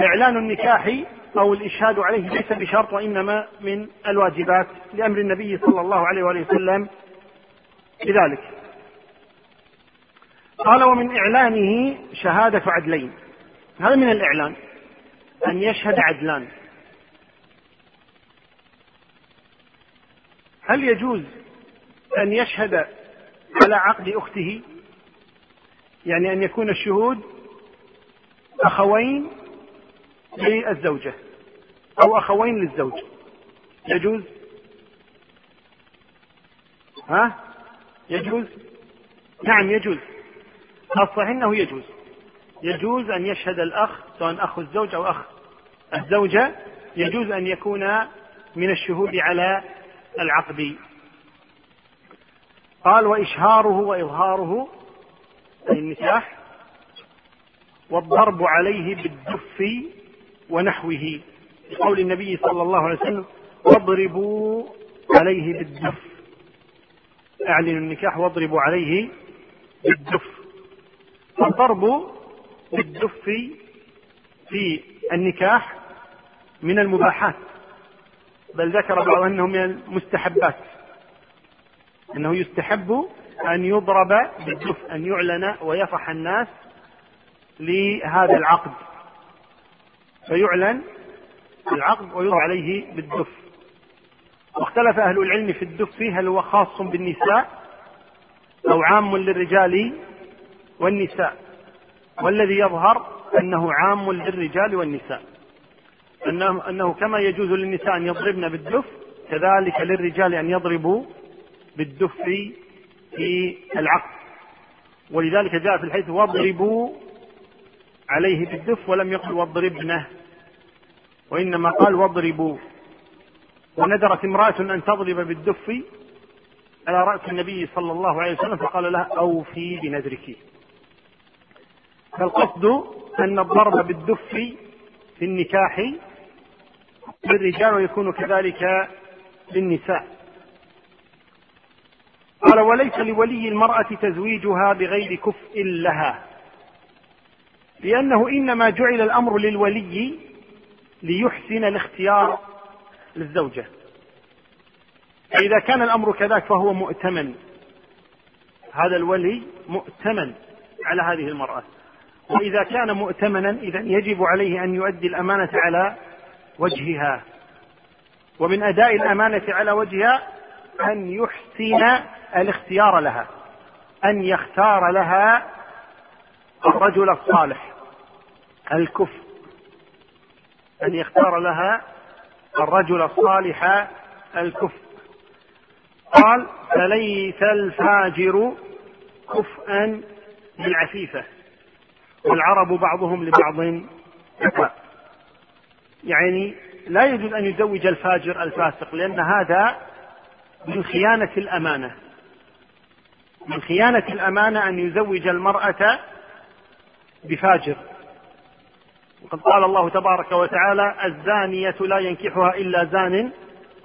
إعلان النكاح أو الإشهاد عليه ليس بشرط وإنما من الواجبات لأمر النبي صلى الله عليه وآله وسلم بذلك. قال ومن إعلانه شهادة عدلين. هذا من الإعلان أن يشهد عدلان. هل يجوز أن يشهد على عقد أخته؟ يعني أن يكون الشهود أخوين للزوجة أو أخوين للزوج. يجوز؟ ها؟ يجوز؟ نعم يجوز. الصحيح أنه يجوز. يجوز أن يشهد الأخ سواء أخ الزوج أو أخ الزوجة. يجوز أن يكون من الشهود على العقد قال وإشهاره وإظهاره أي النكاح والضرب عليه بالدف ونحوه. لقول النبي صلى الله عليه وسلم واضربوا عليه بالدف. أعلنوا النكاح واضربوا عليه بالدف. الضرب بالدف في النكاح من المباحات. بل ذكر بعض أنه من المستحبات أنه يستحب أن يضرب بالدف أن يعلن ويفرح الناس لهذا العقد. فيعلن العقد ويضرب عليه بالدف. واختلف أهل العلم في الدف هل هو خاص بالنساء أو عام للرجال والنساء. والذي يظهر أنه عام للرجال والنساء. أنه, أنه كما يجوز للنساء أن يضربن بالدف كذلك للرجال أن يضربوا بالدف في العقد. ولذلك جاء في الحديث واضربوا عليه بالدف ولم يقل واضربنه وإنما قال واضربوا. وندرت امرأة أن تضرب بالدف على رأس النبي صلى الله عليه وسلم فقال لها أوفي بنذرك. فالقصد أن الضرب بالدف في النكاح للرجال ويكون كذلك للنساء. قال وليس لولي المرأة تزويجها بغير كفء لها لأنه إنما جعل الأمر للولي ليحسن الاختيار للزوجة. فإذا كان الأمر كذلك فهو مؤتمن. هذا الولي مؤتمن على هذه المرأة. وإذا كان مؤتمنا إذا يجب عليه أن يؤدي الأمانة على وجهها. ومن أداء الأمانة على وجهها أن يحسن الاختيار لها أن يختار لها الرجل الصالح الكفء أن يختار لها الرجل الصالح الكفء قال فليس الفاجر كفءا للعفيفة. والعرب بعضهم لبعض كفاء يعني لا يجوز أن يزوج الفاجر الفاسق لأن هذا من خيانة الأمانة. من خيانة الأمانة أن يزوج المرأة بفاجر. وقد قال الله تبارك وتعالى الزانية لا ينكحها إلا زان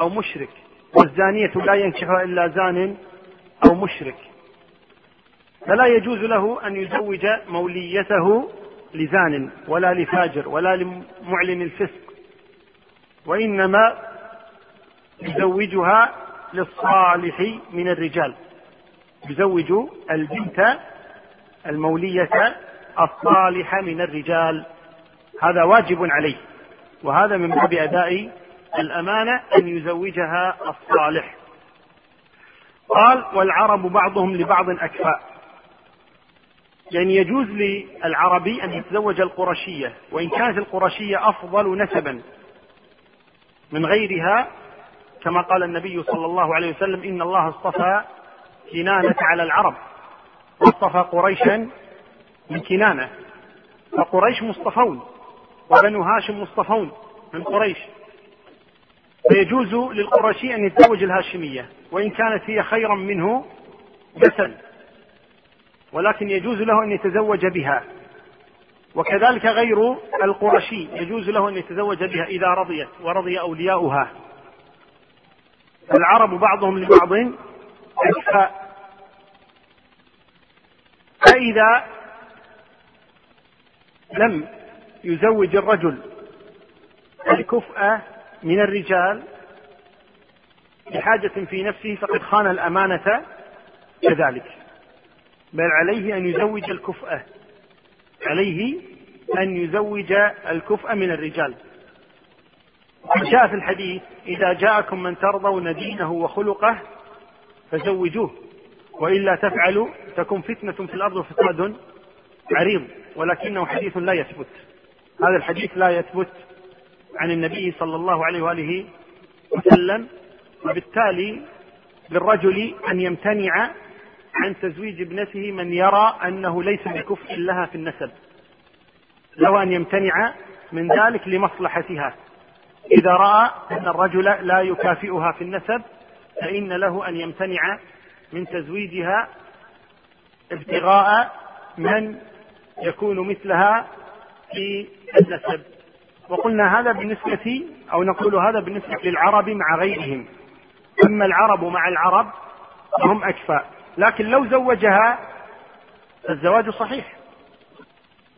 أو مشرك. والزانية لا ينكحها إلا زان أو مشرك. فلا يجوز له أن يزوج موليته لزان ولا لفاجر ولا لمعلن الفسق. وإنما يزوجها للصالح من الرجال. يزوج البنت المولية الصالحة من الرجال. هذا واجب عليه. وهذا من باب أداء الأمانة أن يزوجها الصالح. قال والعرب بعضهم لبعض أكفاء. يعني يجوز للعربي أن يتزوج القرشية وإن كانت القرشية أفضل نسبا. من غيرها كما قال النبي صلى الله عليه وسلم إن الله اصطفى كنانة على العرب. واصطفى قريشا من كنانة. فقريش مصطفون وبنو هاشم مصطفون من قريش. فيجوز للقرشي أن يتزوج الهاشمية وإن كانت هي خيرا منه جسد ولكن يجوز له أن يتزوج بها. وكذلك غير القرشي يجوز له أن يتزوج بها إذا رضيت ورضي أولياؤها. العرب بعضهم لبعض أكفاء فإذا لم يزوج الرجل الكفء من الرجال بحاجة في نفسه فقد خان الأمانة كذلك. بل عليه أن يزوج الكفء. عليه أن يزوج الكفء من الرجال. جاء في الحديث إذا جاءكم من ترضون دينه وخلقه فزوجوه وإلا تفعلوا تكون فتنة في الأرض وفساد عريض ولكنه حديث لا يثبت. هذا الحديث لا يثبت عن النبي صلى الله عليه وآله وسلم وبالتالي للرجل أن يمتنع عن تزويج ابنته من يرى أنه ليس بكفء لها في النسب. له أن يمتنع من ذلك لمصلحتها. إذا رأى أن الرجل لا يكافئها في النسب فإن له أن يمتنع من تزويجها ابتغاء من يكون مثلها في النسب. وقلنا هذا بالنسبة أو نقول هذا بالنسبة للعرب مع غيرهم. أما العرب مع العرب فهم أكفى لكن لو زوجها الزواج صحيح.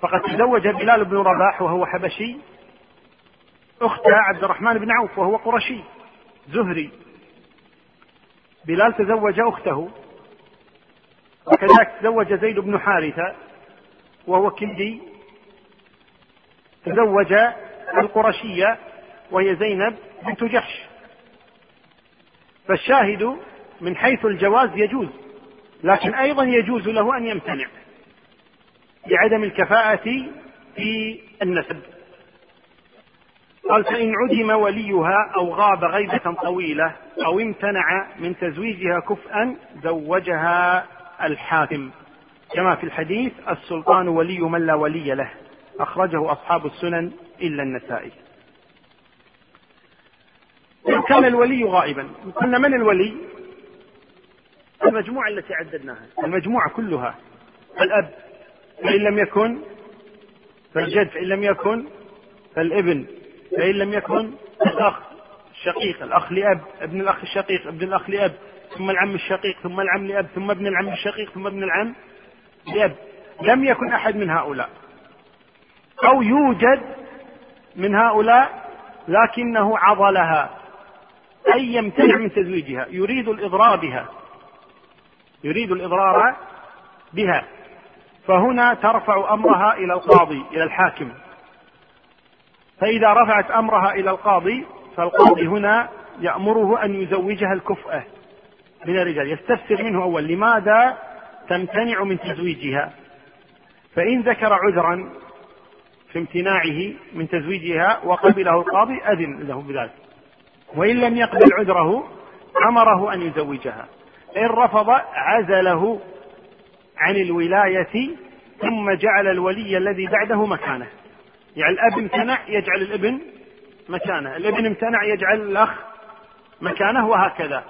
فقد تزوج بلال بن رباح وهو حبشي أخت عبد الرحمن بن عوف وهو قرشي زهري. بلال تزوج أخته وكذلك تزوج زيد بن حارثة وهو كندي. تزوج القرشية وهي زينب بنت جحش. فالشاهد من حيث الجواز يجوز. لكن أيضا يجوز له أن يمتنع لعدم الكفاءة في النسب. قال فإن عدم وليها أو غاب غيبة طويلة أو امتنع من تزويجها كفءا زوجها الحاكم كما في الحديث السلطان ولي من لا ولي له. أخرجه أصحاب السنن إلا النسائي. كان الولي غائبا. قلنا من الولي؟ المجموعة التي عددناها. المجموعة كلها. الأب فإن لم يكن فالجد فإن لم يكن فالابن فإن لم يكن الأخ الشقيق الأخ لأب ابن الأخ الشقيق ابن الأخ لأب ثم العم الشقيق ثم العم لأب ثم ابن العم الشقيق ثم ابن العم لأب. لم يكن أحد من هؤلاء. أو يوجد من هؤلاء لكنه عضلها أي يمتنع من تزويجها يريد الإضرار بها. يريد الإضرار بها. فهنا ترفع أمرها إلى القاضي إلى الحاكم. فإذا رفعت أمرها إلى القاضي فالقاضي هنا يأمره أن يزوجها الكفءة من الرجال. يستفسر منه أول لماذا تمتنع من تزويجها؟ فإن ذكر عذرا في امتناعه من تزويجها وقبله القاضي أذن له بذلك. وإن لم يقبل عذره أمره أن يزوجها. إن رفض عزله عن الولاية ثم جعل الولي الذي بعده مكانه. يعني الأب امتنع يجعل الابن مكانه. الابن امتنع يجعل الأخ مكانه وهكذا.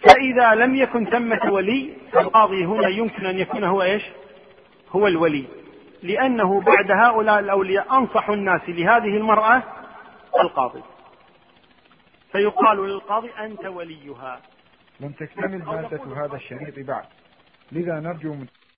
فإذا لم يكن ثمة ولي فالقاضي هنا يمكن أن يكون هو إيش؟ هو الولي. لأنه بعد هؤلاء الأولياء أنصح الناس لهذه المرأة القاضي. فيقال للقاضي أنت وليها. لم تكتمل مادة هذا الشريط بعد. لذا نرجو من